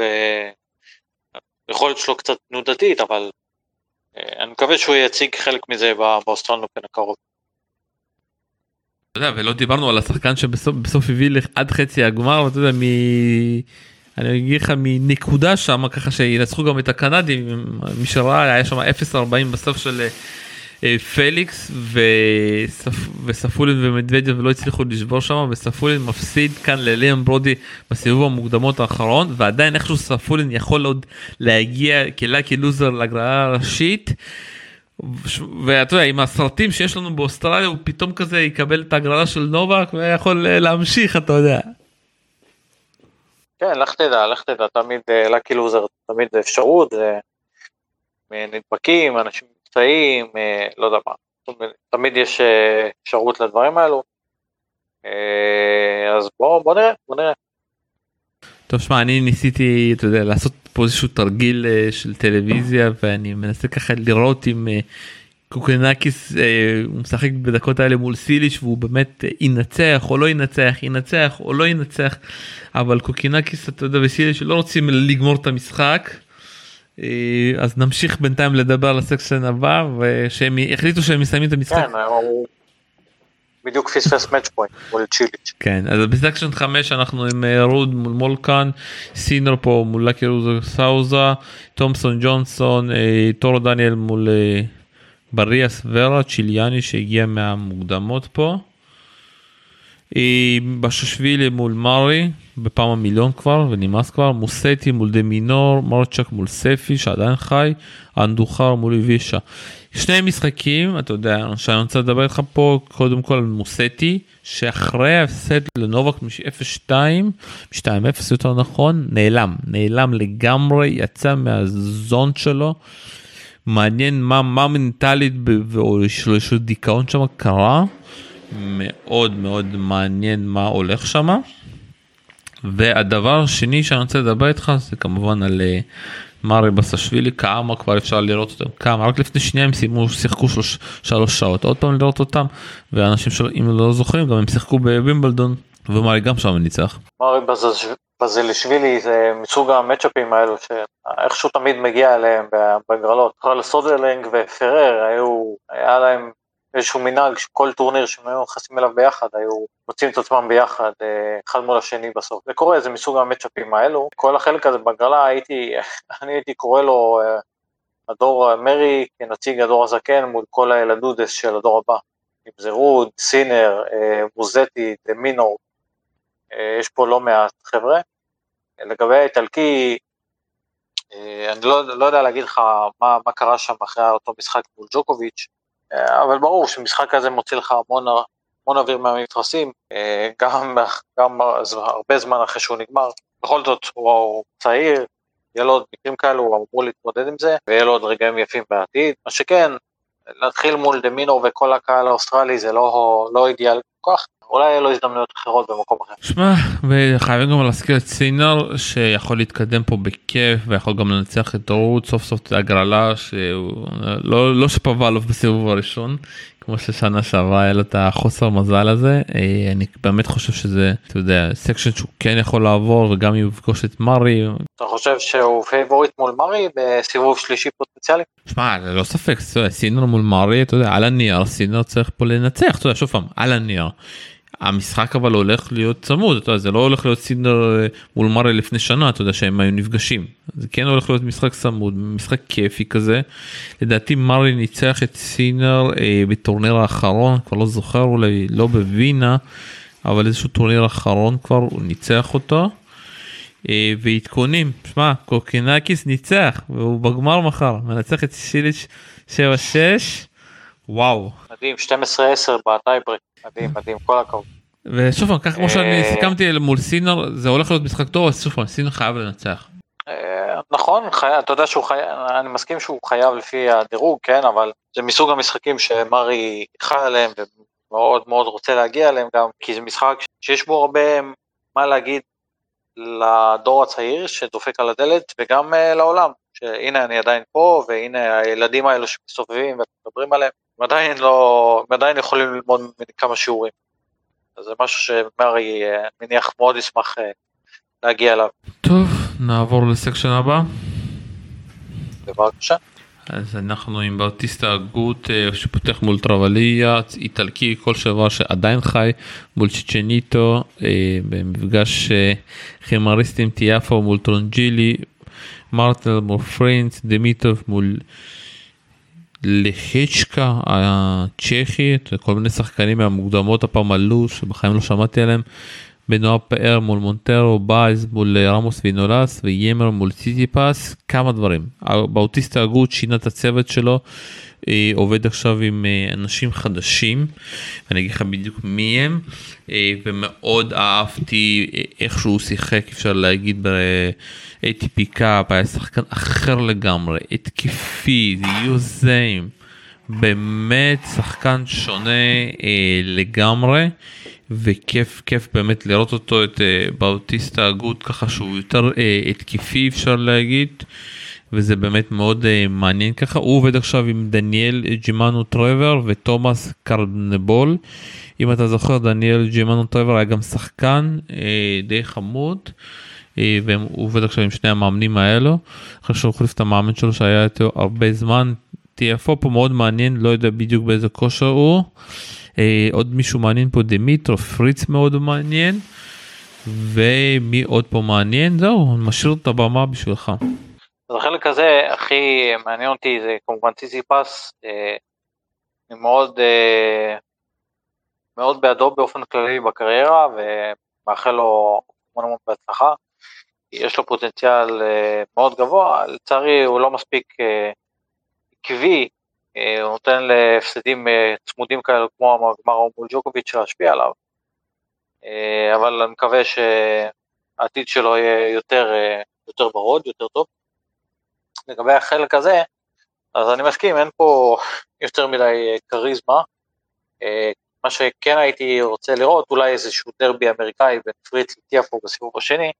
היכולת שלו קצת תנודתית, אבל אני מקווה שהוא יציג חלק מזה באוסטרלנופן הקרוב. אתה יודע, ולא דיברנו על השחקן שבסוף הביא עד חצי הגמר, ואתה יודע, מ... אני אגיד לך מנקודה שם ככה שינצחו גם את הקנדים, מי שראה היה שם 0.40 בסוף של אה, פליקס וספ... וספולין ומדוודיו ולא הצליחו לשבור שם וספולין מפסיד כאן לליאם ברודי בסיבוב המוקדמות האחרון ועדיין איכשהו ספולין יכול עוד להגיע כלאקי לוזר להגרלה הראשית. ואתה יודע עם הסרטים שיש לנו באוסטרליה הוא פתאום כזה יקבל את ההגרלה של נובק ויכול אה, להמשיך אתה יודע. כן לך תדע לך תדע תמיד לקי לוזר תמיד זה אפשרות זה נדבקים אנשים מבצעים אה, לא יודע מה תמיד יש אה, אפשרות לדברים האלו אז בוא בוא נראה בוא נראה. טוב שמע אני ניסיתי אתה יודע לעשות פה איזשהו תרגיל של טלוויזיה ואני מנסה ככה לראות אם קוקינקיס הוא משחק בדקות האלה מול צ'יליץ' והוא באמת ינצח או לא ינצח ינצח או לא ינצח אבל קוקינקיס אתה יודע וצ'יליץ' לא רוצים לגמור את המשחק. אה, אז נמשיך בינתיים לדבר על ה section הבא ושהם החליטו שהם מסיימים את המשחק. כן, בדיוק פספס match point מול צ'יליץ'. כן אז ב section 5 אנחנו עם אה, רוד מול מולקן סינר פה מול lucky loser סאוזה תומסון ג'ונסון אה, טארו דניאל מול אה, באריוס ורה צ'יליאני שהגיע מהמוקדמות פה. בסילשווילי מול מארי בפעם המיליון כבר ונמאס כבר מוזטי מול דה מינור מרצ'ק מול ספי שעדיין חי אנדוחר מול איבישה. שני משחקים אתה יודע שאני רוצה לדבר איתך פה קודם כל על מוסטי שאחרי ההפסד לנובק מ-0-2 מ-2-0 יותר נכון נעלם נעלם לגמרי יצא מהזון שלו. מעניין מה מה מנטלית יש לו דיכאון שם קרה מאוד מאוד מעניין מה הולך שם. והדבר השני שאני רוצה לדבר איתך זה כמובן על אה, מארי בסילשווילי כמה כבר אפשר לראות אותם כמה רק לפני שנייה הם סיימו שיחקו שלוש, שלוש שעות עוד פעם לראות אותם ואנשים שלא אם לא זוכרים גם הם שיחקו בווימבלדון ומארי גם שם ניצח. מארי בסילשווילי זה מסוג המצ'אפים האלו שאיכשהו תמיד מגיע אליהם בהגרלות. סודרלינג ופרר היו היה להם איזשהו מנהג שכל טורניר שהם היו נכנסים אליו ביחד, היו מוצאים את עצמם ביחד, אה, אחד מול השני בסוף. זה קורה, זה מסוג המצ'אפים האלו. כל החלק הזה בהגרלה הייתי, אני הייתי קורא לו אה, הדור המרי כנציג הדור הזקן מול כל הילדודס של הדור הבא. אם זה רוד, סינר, אה, מוזטי, מינור, יש פה לא מעט חבר'ה. לגבי האיטלקי, אני לא, לא יודע להגיד לך מה, מה קרה שם אחרי אותו משחק מול ג'וקוביץ', אה, אבל ברור שמשחק כזה מוציא לך המון, המון אוויר מהמתרסים, אה, גם, גם הרבה זמן אחרי שהוא נגמר. בכל זאת הוא צעיר, יהיה לו עוד מקרים כאלו, הוא אמור להתמודד עם זה, ויהיה לו עוד רגעים יפים בעתיד. מה שכן, להתחיל מול דה מינור וכל הקהל האוסטרלי זה לא, לא אידיאל כל כך, אולי יהיו לו הזדמנויות אחרות במקום אחר. שמע, וחייבים גם להזכיר את סינר שיכול להתקדם פה בכיף ויכול גם לנצח את רוד סוף סוף את ההגרלה שהוא לא, לא שפובלוב בסיבוב הראשון כמו ששנה שעברה היה לו את החוסר מזל הזה אה, אני באמת חושב שזה אתה יודע section שהוא כן יכול לעבור וגם יפגוש את מארי. אתה חושב שהוא פייבוריט מול מארי בסיבוב שלישי פוטנציאלי? שמע ללא ספק סינר מול מארי אתה יודע על הנייר סינר צריך פה לנצח אתה יודע שוב פעם על הנייר. המשחק אבל הולך להיות צמוד, אתה יודע, זה לא הולך להיות סינר אה, מול מארי לפני שנה, אתה יודע שהם היו נפגשים. זה כן הולך להיות משחק צמוד, משחק כיפי כזה. לדעתי מארי ניצח את סינר אה, בטורניר האחרון, כבר לא זוכר אולי לא בווינה, אבל איזשהו טורניר אחרון כבר הוא ניצח אותו. אה, ועדכונים, שמע, קוקינקיס ניצח, והוא בגמר מחר, מנצח את צ'יליץ' 7-6, וואו. מדהים, 12-10 בטייברק. מדהים, מדהים, כל הכבוד. ושוב פעם, ככה כמו שאני אה, סיכמתי מול סינר, זה הולך להיות משחק טוב, אז שוב פעם, סינר חייב לנצח. אה, נכון, אתה יודע שהוא חייב, אני מסכים שהוא חייב לפי הדירוג, כן, אבל זה מסוג המשחקים שמארי חי עליהם ומאוד מאוד רוצה להגיע אליהם גם, כי זה משחק שיש בו הרבה מה להגיד לדור הצעיר שדופק על הדלת וגם אה, לעולם, שהנה אני עדיין פה והנה הילדים האלו שמסתובבים ואתם מדברים עליהם, הם עדיין לא, הם עדיין יכולים ללמוד כמה שיעורים. אז זה משהו שמרי מניח מאוד ישמח להגיע אליו. טוב, נעבור לסקשן הבא. בבקשה. אז אנחנו עם באוטיסטה הגות אה, שפותח מול טרווליה, איטלקי כל שבוע שעדיין חי, מול צ'צ'ניטו, אה, במפגש אה, חימריסטים טיאפו מול טרונג'ילי, מרטל מול פרינס, דמיטוב מול לחצ'קה הצ'כי, כל מיני שחקנים מהמוקדמות הפעם עלו שבחיים לא שמעתי עליהם. בנוער פאר מול מונטרו, בייז מול רמוס וינולס ויימר מול ציטיפס, כמה דברים. באוטיסט ההגות שינה את הצוות שלו, עובד עכשיו עם אה, אנשים חדשים, ואני אגיד לך בדיוק מי הם, ומאוד אהבתי איך שהוא שיחק, אפשר להגיד ב-ATP קאפ, היה שחקן אחר לגמרי, התקפי, יוזם, באמת שחקן שונה לגמרי. וכיף כיף באמת לראות אותו את באוטיסטה הגות ככה שהוא יותר התקפי אפשר להגיד וזה באמת מאוד uh, מעניין ככה הוא עובד עכשיו עם דניאל ג'ימאנו טרוור ותומאס קרנבול אם אתה זוכר דניאל ג'ימאנו טרוור היה גם שחקן uh, די חמוד. uh, והוא עובד עכשיו עם שני המאמנים האלו אחרי שהוא החליף את המאמן שלו שהיה איתו הרבה זמן TFO פה מאוד מעניין לא יודע בדיוק באיזה כושר הוא. אה, עוד מישהו מעניין פה דמיטרו פריץ מאוד מעניין ומי עוד פה מעניין זהו משאיר את הבמה בשבילך. אז החלק הזה הכי מעניין אותי זה כמובן ציסי פס אה, אני מאוד אה, מאוד בעדו באופן כללי בקריירה ומאחל לו המון המון בהצלחה. יש לו פוטנציאל מאוד גבוה, לצערי הוא לא מספיק עקבי אה, הוא נותן להפסדים אה, צמודים כאלה כמו הגמר מול ג'וקוביץ' להשפיע עליו. אה, אבל אני מקווה שהעתיד שלו יהיה יותר, יותר ברוד, יותר טוב. לגבי החלק הזה, אז אני מסכים, אין פה יותר מדי כריזמה. מה שכן הייתי רוצה לראות, אולי איזשהו דרבי אמריקאי בין פריץ לטיאפו בסיבוב השני.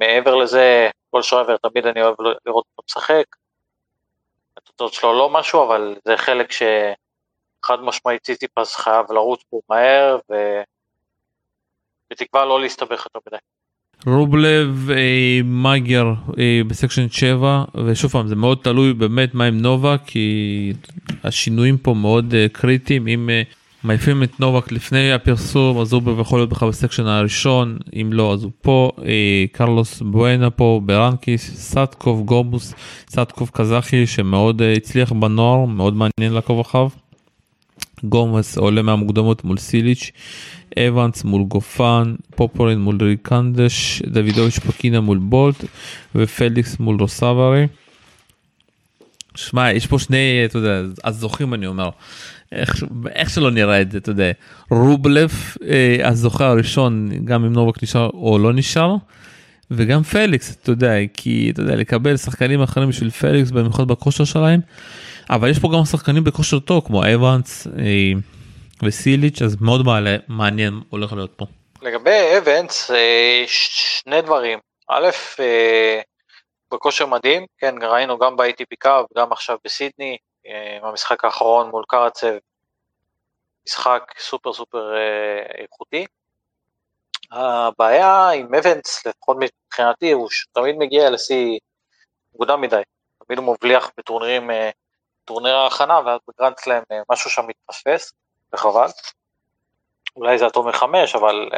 מעבר לזה, כל שרייבר תמיד אני אוהב לראות אותו משחק. התוצאות שלו לא משהו, אבל זה חלק שחד משמעית ציטיפס חייב לרוץ בו מהר, ו... בתקווה לא להסתבך יותר מדי. רובלב אה, מגר אה, בסקשן 7 ושוב פעם זה מאוד תלוי באמת מה עם נובה כי השינויים פה מאוד אה, קריטיים אם אה, מעיפים את נובק לפני הפרסום אז הוא יכול להיות בכלל בסקשן הראשון אם לא אז הוא פה אה, קרלוס בואנה פה ברנקיס סטקוב גומוס סטקוב קזחי שמאוד אה, הצליח בנוער מאוד מעניין לעקוב אחריו. גומז עולה מהמוקדמות מול צ'יליץ' אבנס מול גופן פופירין מול רינדרקנש דוידוביץ' פוקינה מול בולט ופליקס מול רוסובורי. שמע יש פה שני אתה יודע אז זוכים אני אומר. איך, איך שלא נראה את זה, אתה יודע, רובלב, אה, הזוכה הראשון, גם אם נובק נשאר או לא נשאר, וגם פליקס, אתה יודע, כי אתה יודע, לקבל שחקנים אחרים בשביל פליקס, במיוחד בכושר שלהם, אבל יש פה גם שחקנים בכושר טוב, כמו אבנס אה, וצ'יליץ', אז מאוד מעלה, מעניין הולך להיות פה. לגבי אבנס, אה, שני דברים, א', אה, בכושר מדהים, כן, ראינו גם ב-ATP Cup, גם עכשיו בסידני, במשחק האחרון מול קרצב, משחק סופר סופר איכותי. הבעיה עם אבנס, לפחות מבחינתי, הוא שתמיד מגיע לשיא מוקדם מדי, תמיד הוא מבליח בטורנירים, אה, טורניר ההכנה, ואז בגרנד סלאם אה, משהו שם מתפספס, וחבל. אולי זה הטוב מחמש, אבל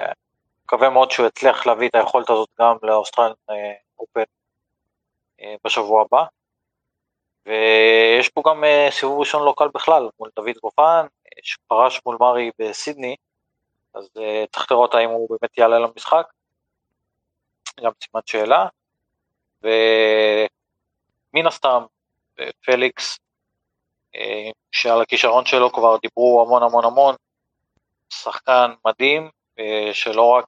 מקווה מאוד שהוא יצליח להביא את היכולת הזאת גם לאוסטרליה Open בשבוע הבא. ויש פה גם אה, סיבוב ראשון לא קל בכלל, מול דוד גופן, שפרש מול מארי בסידני, אז אה, צריך לראות האם הוא באמת יעלה למשחק, גם סימן שאלה, ומן הסתם פליקס, אה, שעל הכישרון שלו כבר דיברו המון המון המון, שחקן מדהים, שלא רק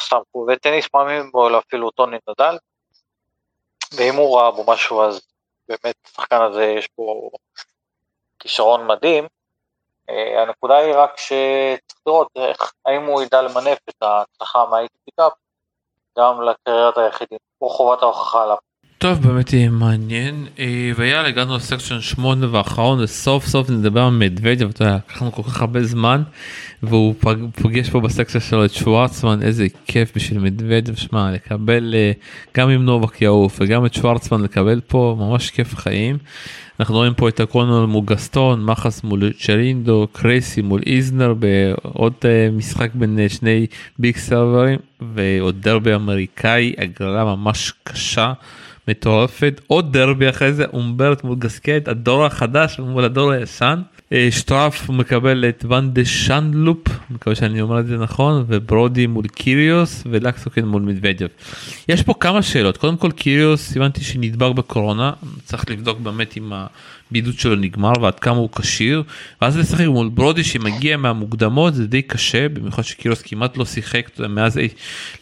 סתם חובבי טניס מאמינים בו, אלא אפילו טוני נדאל, ואם הוא ראה בו משהו אז באמת השחקן הזה יש פה כישרון מדהים. הנקודה היא רק שצריך לראות איך, האם הוא ידע למנף את ההצלחה מה ATP Cup גם לקריירת היחידים, פה חובת ההוכחה עליו. טוב באמת יהיה מעניין אה, ויאללה הגענו לסקשן 8 ואחרון וסוף סוף נדבר על מדוודיו אתה יודע לקחנו כל כך הרבה זמן והוא פוגש פה בסקשן שלו את שוורצמן איזה כיף בשביל מדוודיו שמע לקבל אה, גם עם נובק יעוף וגם את שוורצמן לקבל פה ממש כיף חיים. אנחנו רואים פה את הקרונול מול גסטון, מחס מול צ'רינדו, קרייסי מול איזנר בעוד אה, משחק בין שני big סרברים ועוד דרבי אמריקאי הגרלה ממש קשה. מטורפת. עוד דרבי אחרי זה אומברט מול גסקט הדור החדש מול הדור הישן שטראף מקבל את ואן דה זנדשולפ מקווה שאני אומר את זה נכון וברודי מול קיריוס ולקסונן מול מדוודב. יש פה כמה שאלות קודם כל קיריוס הבנתי שנדבק בקורונה צריך לבדוק באמת אם הבידוד שלו נגמר ועד כמה הוא כשיר ואז לשחק מול ברודי שמגיע מהמוקדמות זה די קשה במיוחד שקיריוס כמעט לא שיחק מאז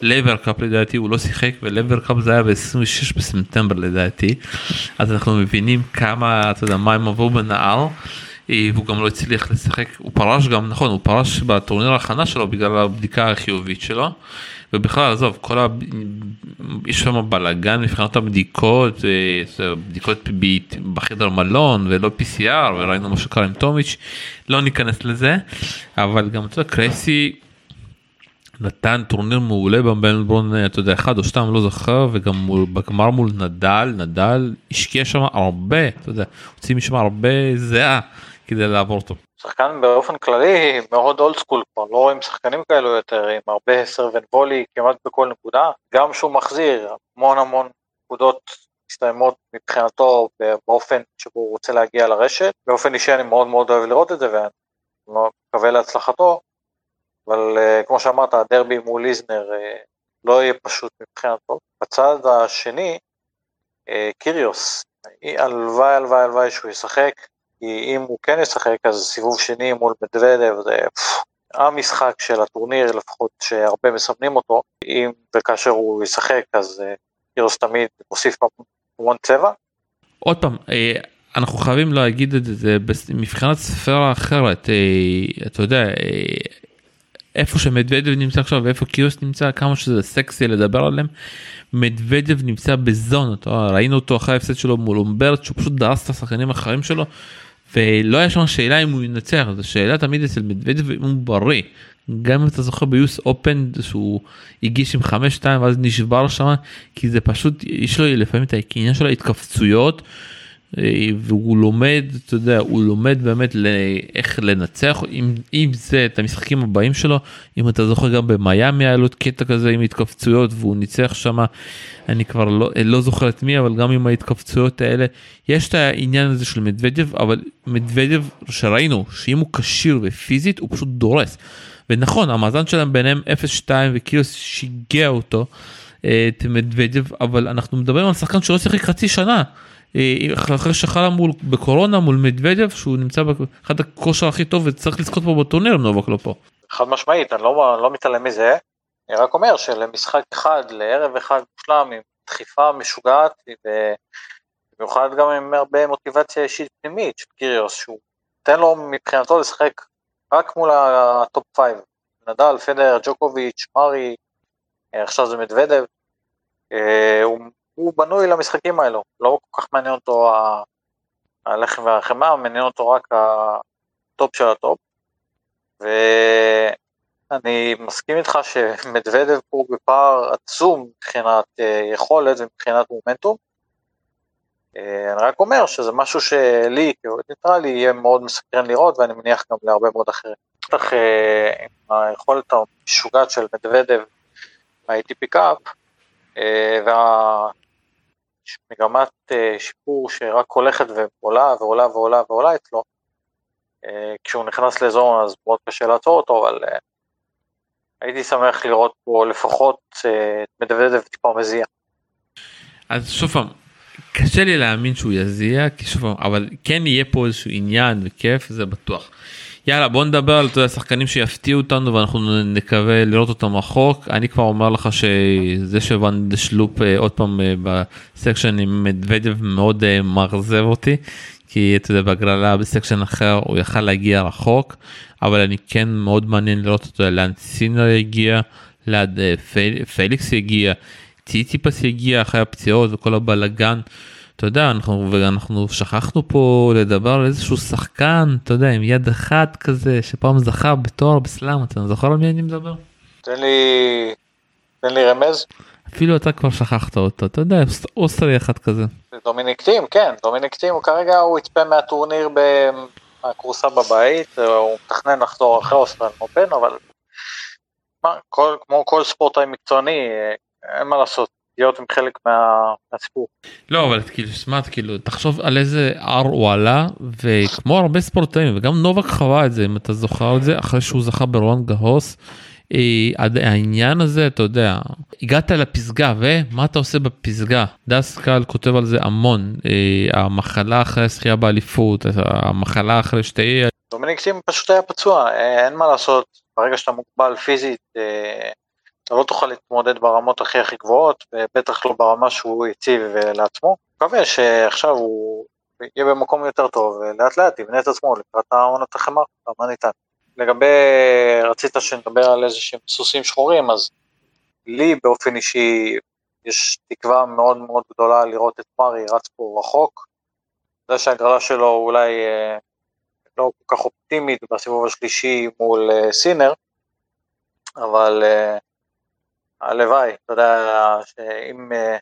Laver Cup לדעתי הוא לא שיחק ו Laver Cup זה היה ב-26 בספטמבר לדעתי אז אנחנו מבינים כמה אתה יודע מים עברו בנהר. אה, והוא גם לא הצליח לשחק, הוא פרש גם, נכון, הוא פרש בטורניר ההכנה שלו בגלל הבדיקה החיובית שלו. ובכלל עזוב כל ה... יש שם בלאגן מבחינת הבדיקות אה, בדיקות בחדר מלון ולא PCR וראינו מה שקרה עם טומיץ' לא ניכנס לזה אבל גם אתה יודע קרסי נתן טורניר מעולה במלבורן אתה יודע אחד או שתיים לא זוכר וגם מול, בגמר מול נדל נדל השקיע שם הרבה אתה יודע הוציא משם הרבה זיעה כדי לעבור אותו. שחקן באופן כללי מאוד old school כבר לא רואים שחקנים כאלו יותר עם הרבה serve and volley כמעט בכל נקודה. גם שהוא מחזיר המון המון נקודות מסתיימות מבחינתו באופן שבו הוא רוצה להגיע לרשת. באופן אישי אני מאוד מאוד אוהב לראות את זה ואני מקווה להצלחתו אבל uh, כמו שאמרת הדרבי מול ליזנר uh, לא יהיה פשוט מבחינתו. בצד השני uh, קיריוס. הלוואי הלוואי הלוואי שהוא ישחק כי אם הוא כן ישחק אז סיבוב שני מול מדוודב זה המשחק של הטורניר לפחות שהרבה מסמנים אותו, אם וכאשר הוא ישחק אז אה, תמיד מוסיף המון צבע. עוד פעם, אה, אנחנו חייבים להגיד את זה מבחינת ספירה אחרת, אה, אתה יודע, איפה שמדוודב נמצא עכשיו ואיפה קיוס נמצא, כמה שזה סקסי לדבר עליהם, מדוודב נמצא בזון, ראינו אותו אחרי ההפסד שלו מול אומברט שהוא פשוט דרס את השחקנים האחרים שלו. ולא היה שם שאלה אם הוא ינצח, זו שאלה תמיד אצל מדוודב אם הוא בריא. גם אם אתה זוכר ביוס אופן שהוא הגיש עם 5-2 ואז נשבר שם כי זה פשוט יש לו לפעמים את העניין של ההתכווצויות והוא לומד אתה יודע הוא לומד באמת איך לנצח אם, אם זה את המשחקים הבאים שלו אם אתה זוכר גם במיאמי היה לו קטע כזה עם התכווצויות והוא ניצח שם אני כבר לא, לא זוכר את מי אבל גם עם ההתכווצויות האלה יש את העניין הזה של מדוודיו אבל מדוודיו שראינו שאם הוא כשיר ופיזית הוא פשוט דורס ונכון המאזן שלהם ביניהם 0-2 וכאילו שיגע אותו אה, את מדוודיו אבל אנחנו מדברים על שחקן שלא שיחק חצי שנה. אה, אחרי שחלה מול בקורונה מול מדוודיו שהוא נמצא באחד הכושר הכי טוב וצריך לזכות פה בטורניר נובק לא פה. חד משמעית אני לא, לא מתעלם מזה. אני רק אומר שלמשחק אחד לערב אחד מושלם עם דחיפה משוגעת ובמיוחד גם עם הרבה מוטיבציה אישית פנימית של קיריוס שהוא נותן לו מבחינתו לשחק רק מול ה top five. נדל פדר ג'וקוביץ' מארי אה, עכשיו זה מדוודב. אה, הוא הוא בנוי למשחקים האלו, לא כל כך מעניין אותו הלחם והחמאה, מעניין אותו רק הטופ של הטופ. ואני מסכים איתך שמדוודב פה בפער עצום מבחינת אה, יכולת ומבחינת מומנטום. אה, אני רק אומר שזה משהו שלי כאוהד ניטרלי יהיה מאוד מסקרן לראות ואני מניח גם להרבה מאוד אחרים. בטח אה, עם היכולת המשוגעת של מדוודב ב- ATP Cup וה... מגמת אה, שיפור שרק הולכת ועולה ועולה ועולה ועולה אצלו. אה, כשהוא נכנס לאזור אז מאוד קשה לעצור אותו, אבל אה, הייתי שמח לראות פה לפחות את מדוודב טיפה מזיע. אז שוב פעם, קשה לי להאמין שהוא יזיע, כי שוב פעם, אבל כן יהיה פה איזשהו עניין וכיף, זה בטוח. יאללה בוא נדבר על שחקנים שיפתיעו אותנו ואנחנו נקווה לראות אותם רחוק אני כבר אומר לך שזה שוואן דשלופ אה, עוד פעם אה, ב section עם מדוודב מאוד אה, מאכזב אותי כי אתה יודע בהגרלה ב section אחר הוא יכל להגיע רחוק אבל אני כן מאוד מעניין לראות אותו לאן סינר יגיע לאן פליקס יגיע ציציפס יגיע אחרי הפציעות וכל הבלגן. אתה יודע אנחנו ואנחנו שכחנו פה לדבר על איזשהו שחקן אתה יודע עם יד אחת כזה שפעם זכה בתואר ב slam אתה זוכר על מי אני מדבר? תן לי, תן לי רמז. אפילו אתה כבר שכחת אותו אתה יודע אוסטרי אחד כזה. דומיניק טים כן דומיניק טים כרגע הוא יצפה מהטורניר מהכורסה בבית הוא מתכנן לחזור אחרי Australian Open אבל מה, כל, כמו כל ספורטאי מקצועני אין מה לעשות להיות עם חלק מה, מהסיפור. לא אבל כאילו שמע כאילו תחשוב על איזה הר הוא עלה וכמו הרבה ספורטאים וגם נובק חווה את זה אם אתה זוכר את זה אחרי שהוא זכה ברואן גהוס. אה, העניין הזה אתה יודע הגעת לפסגה ומה אתה עושה בפסגה דסקל כותב על זה המון אה, המחלה אחרי הזכייה באליפות המחלה אחרי שתי דומיניק סים פשוט היה פצוע אה, אין מה לעשות ברגע שאתה מוגבל פיזית אתה לא תוכל להתמודד ברמות הכי הכי גבוהות, ובטח לא ברמה שהוא הציב לעצמו. מקווה שעכשיו הוא יהיה במקום יותר טוב, ולאט לאט יבנה את עצמו לקראת העונת החמר, כמה ניתן. לגבי, רצית שנדבר על איזה שהם סוסים שחורים, אז לי באופן אישי יש תקווה מאוד מאוד גדולה לראות את מרי רץ פה רחוק. זה שהגרלה שלו אולי אה, לא כל כך אופטימית בסיבוב השלישי מול אה, סינר, אבל אה, הלוואי, אתה יודע, שאם uh,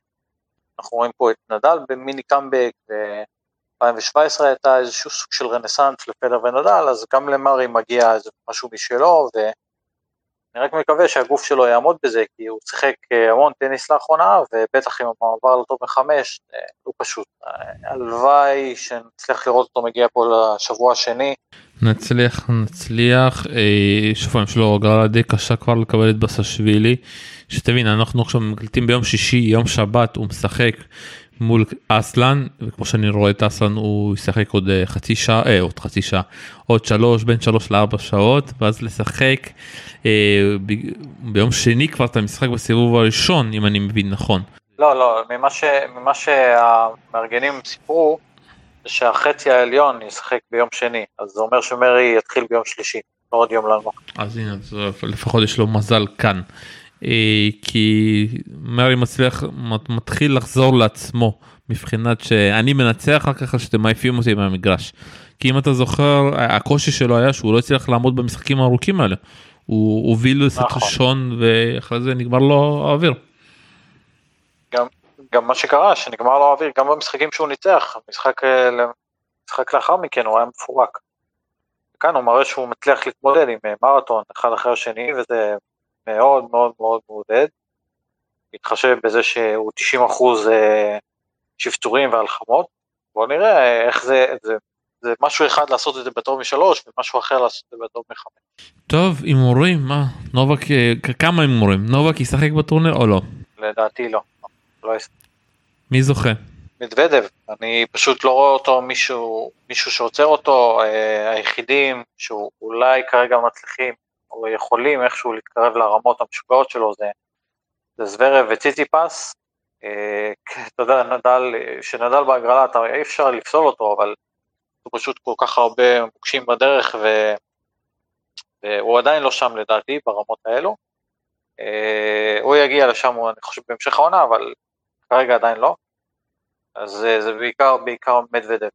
אנחנו רואים פה את נדל במיני קאמבק, ב-2017 הייתה איזשהו סוג של רנסאנס לפדר ונדל, אז גם למרי מגיע איזה משהו משלו, ואני רק מקווה שהגוף שלו יעמוד בזה, כי הוא שיחק אה, המון טניס לאחרונה, ובטח עם המעבר לטוב מחמש, אה, הוא פשוט. הלוואי שנצליח לראות אותו מגיע פה לשבוע השני. נצליח נצליח שוב פעם שלו הגרלה די קשה כבר לקבל את בסשווילי שתבין אנחנו עכשיו מקליטים ביום שישי יום שבת הוא משחק מול אסלן וכמו שאני רואה את אסלן הוא ישחק עוד אה, חצי שעה אה, עוד חצי שעה עוד שלוש בין שלוש לארבע שעות ואז לשחק אה, ב, ביום שני כבר את המשחק בסיבוב הראשון אם אני מבין נכון. לא לא ממה, ש, ממה שהמארגנים סיפרו שהחצי העליון ישחק ביום שני אז זה אומר שמרי יתחיל ביום שלישי לא עוד יום לנו. אז הנה לפחות יש לו מזל כאן. אה, כי מרי מצליח מתחיל לחזור לעצמו מבחינת שאני מנצח אחר כך שאתם מעיפים אותי מהמגרש. כי אם אתה זוכר הקושי שלו היה שהוא לא הצליח לעמוד במשחקים הארוכים האלה. הוא הוביל לסט נכון. ראשון ואחרי זה נגמר לו האוויר. גם מה שקרה שנגמר לו האוויר גם במשחקים שהוא ניצח משחק, אה, משחק לאחר מכן הוא היה מפורק. כאן הוא מראה שהוא מצליח להתמודד עם אה, מרתון אחד אחרי השני וזה מאוד מאוד מאוד מעודד, מתחשב בזה שהוא 90 אחוז אה, שפטורים והלחמות, בואו נראה איך זה, זה, זה משהו אחד לעשות את זה בטוב משלוש ומשהו אחר לעשות את זה בטוב מחמש. טוב הימורים מה נובק כמה הימורים נובק ישחק בטורניר או לא? לדעתי לא. לא מי זוכה? מדוודב, אני פשוט לא רואה אותו מישהו, מישהו שעוצר אותו, אה, היחידים שאולי כרגע מצליחים או יכולים איכשהו להתקרב לרמות המשוגעות שלו זה, זה זוורב וציציפס. אה, אתה יודע, נדל, שנדל בהגרלה, אתה, אי אפשר לפסול אותו, אבל הוא פשוט כל כך הרבה מוקשים בדרך, ו, והוא עדיין לא שם לדעתי ברמות האלו. אה, הוא יגיע לשם, אני חושב, בהמשך העונה, אבל כרגע עדיין לא. אז זה בעיקר, בעיקר מדוודב.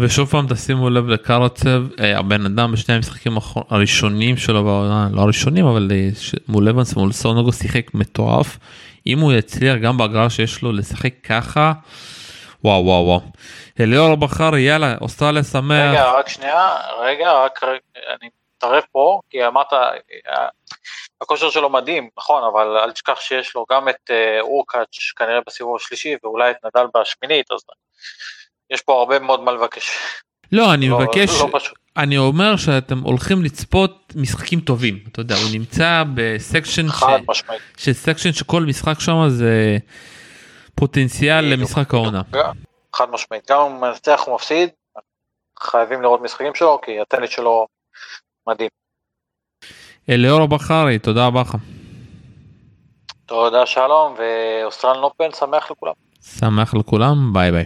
ושוב פעם תשימו לב לקרצב אה, הבן אדם בשני המשחקים הראשונים שלו בעונה לא הראשונים אבל אה, מול לבנס מול סונוגו שיחק מטורף אם הוא יצליח גם בהגרלה שיש לו לשחק ככה וואו וואו וואו. אליאור בכר יאללה אוסטרליה שמח. רגע רק שנייה רגע רק אני מתערב פה כי אמרת אה, הכושר שלו מדהים נכון אבל אל תשכח שיש לו גם את אורקאץ' כנראה בסיבוב השלישי ואולי את נדל בשמינית אז יש פה הרבה מאוד מה לבקש. לא, אני לא, מבקש, לא אני אומר שאתם הולכים לצפות משחקים טובים, אתה יודע, הוא נמצא בסקשן, ש... שסקשן שכל משחק שם זה פוטנציאל למשחק העונה. חד משמעית, גם אם הוא מנצח או מפסיד, חייבים לראות משחקים שלו, כי הטניס שלו מדהים. אליאור בכרי, תודה רבה לך. תודה שלום, ו Australian Open, שמח לכולם. שמח לכולם, ביי ביי.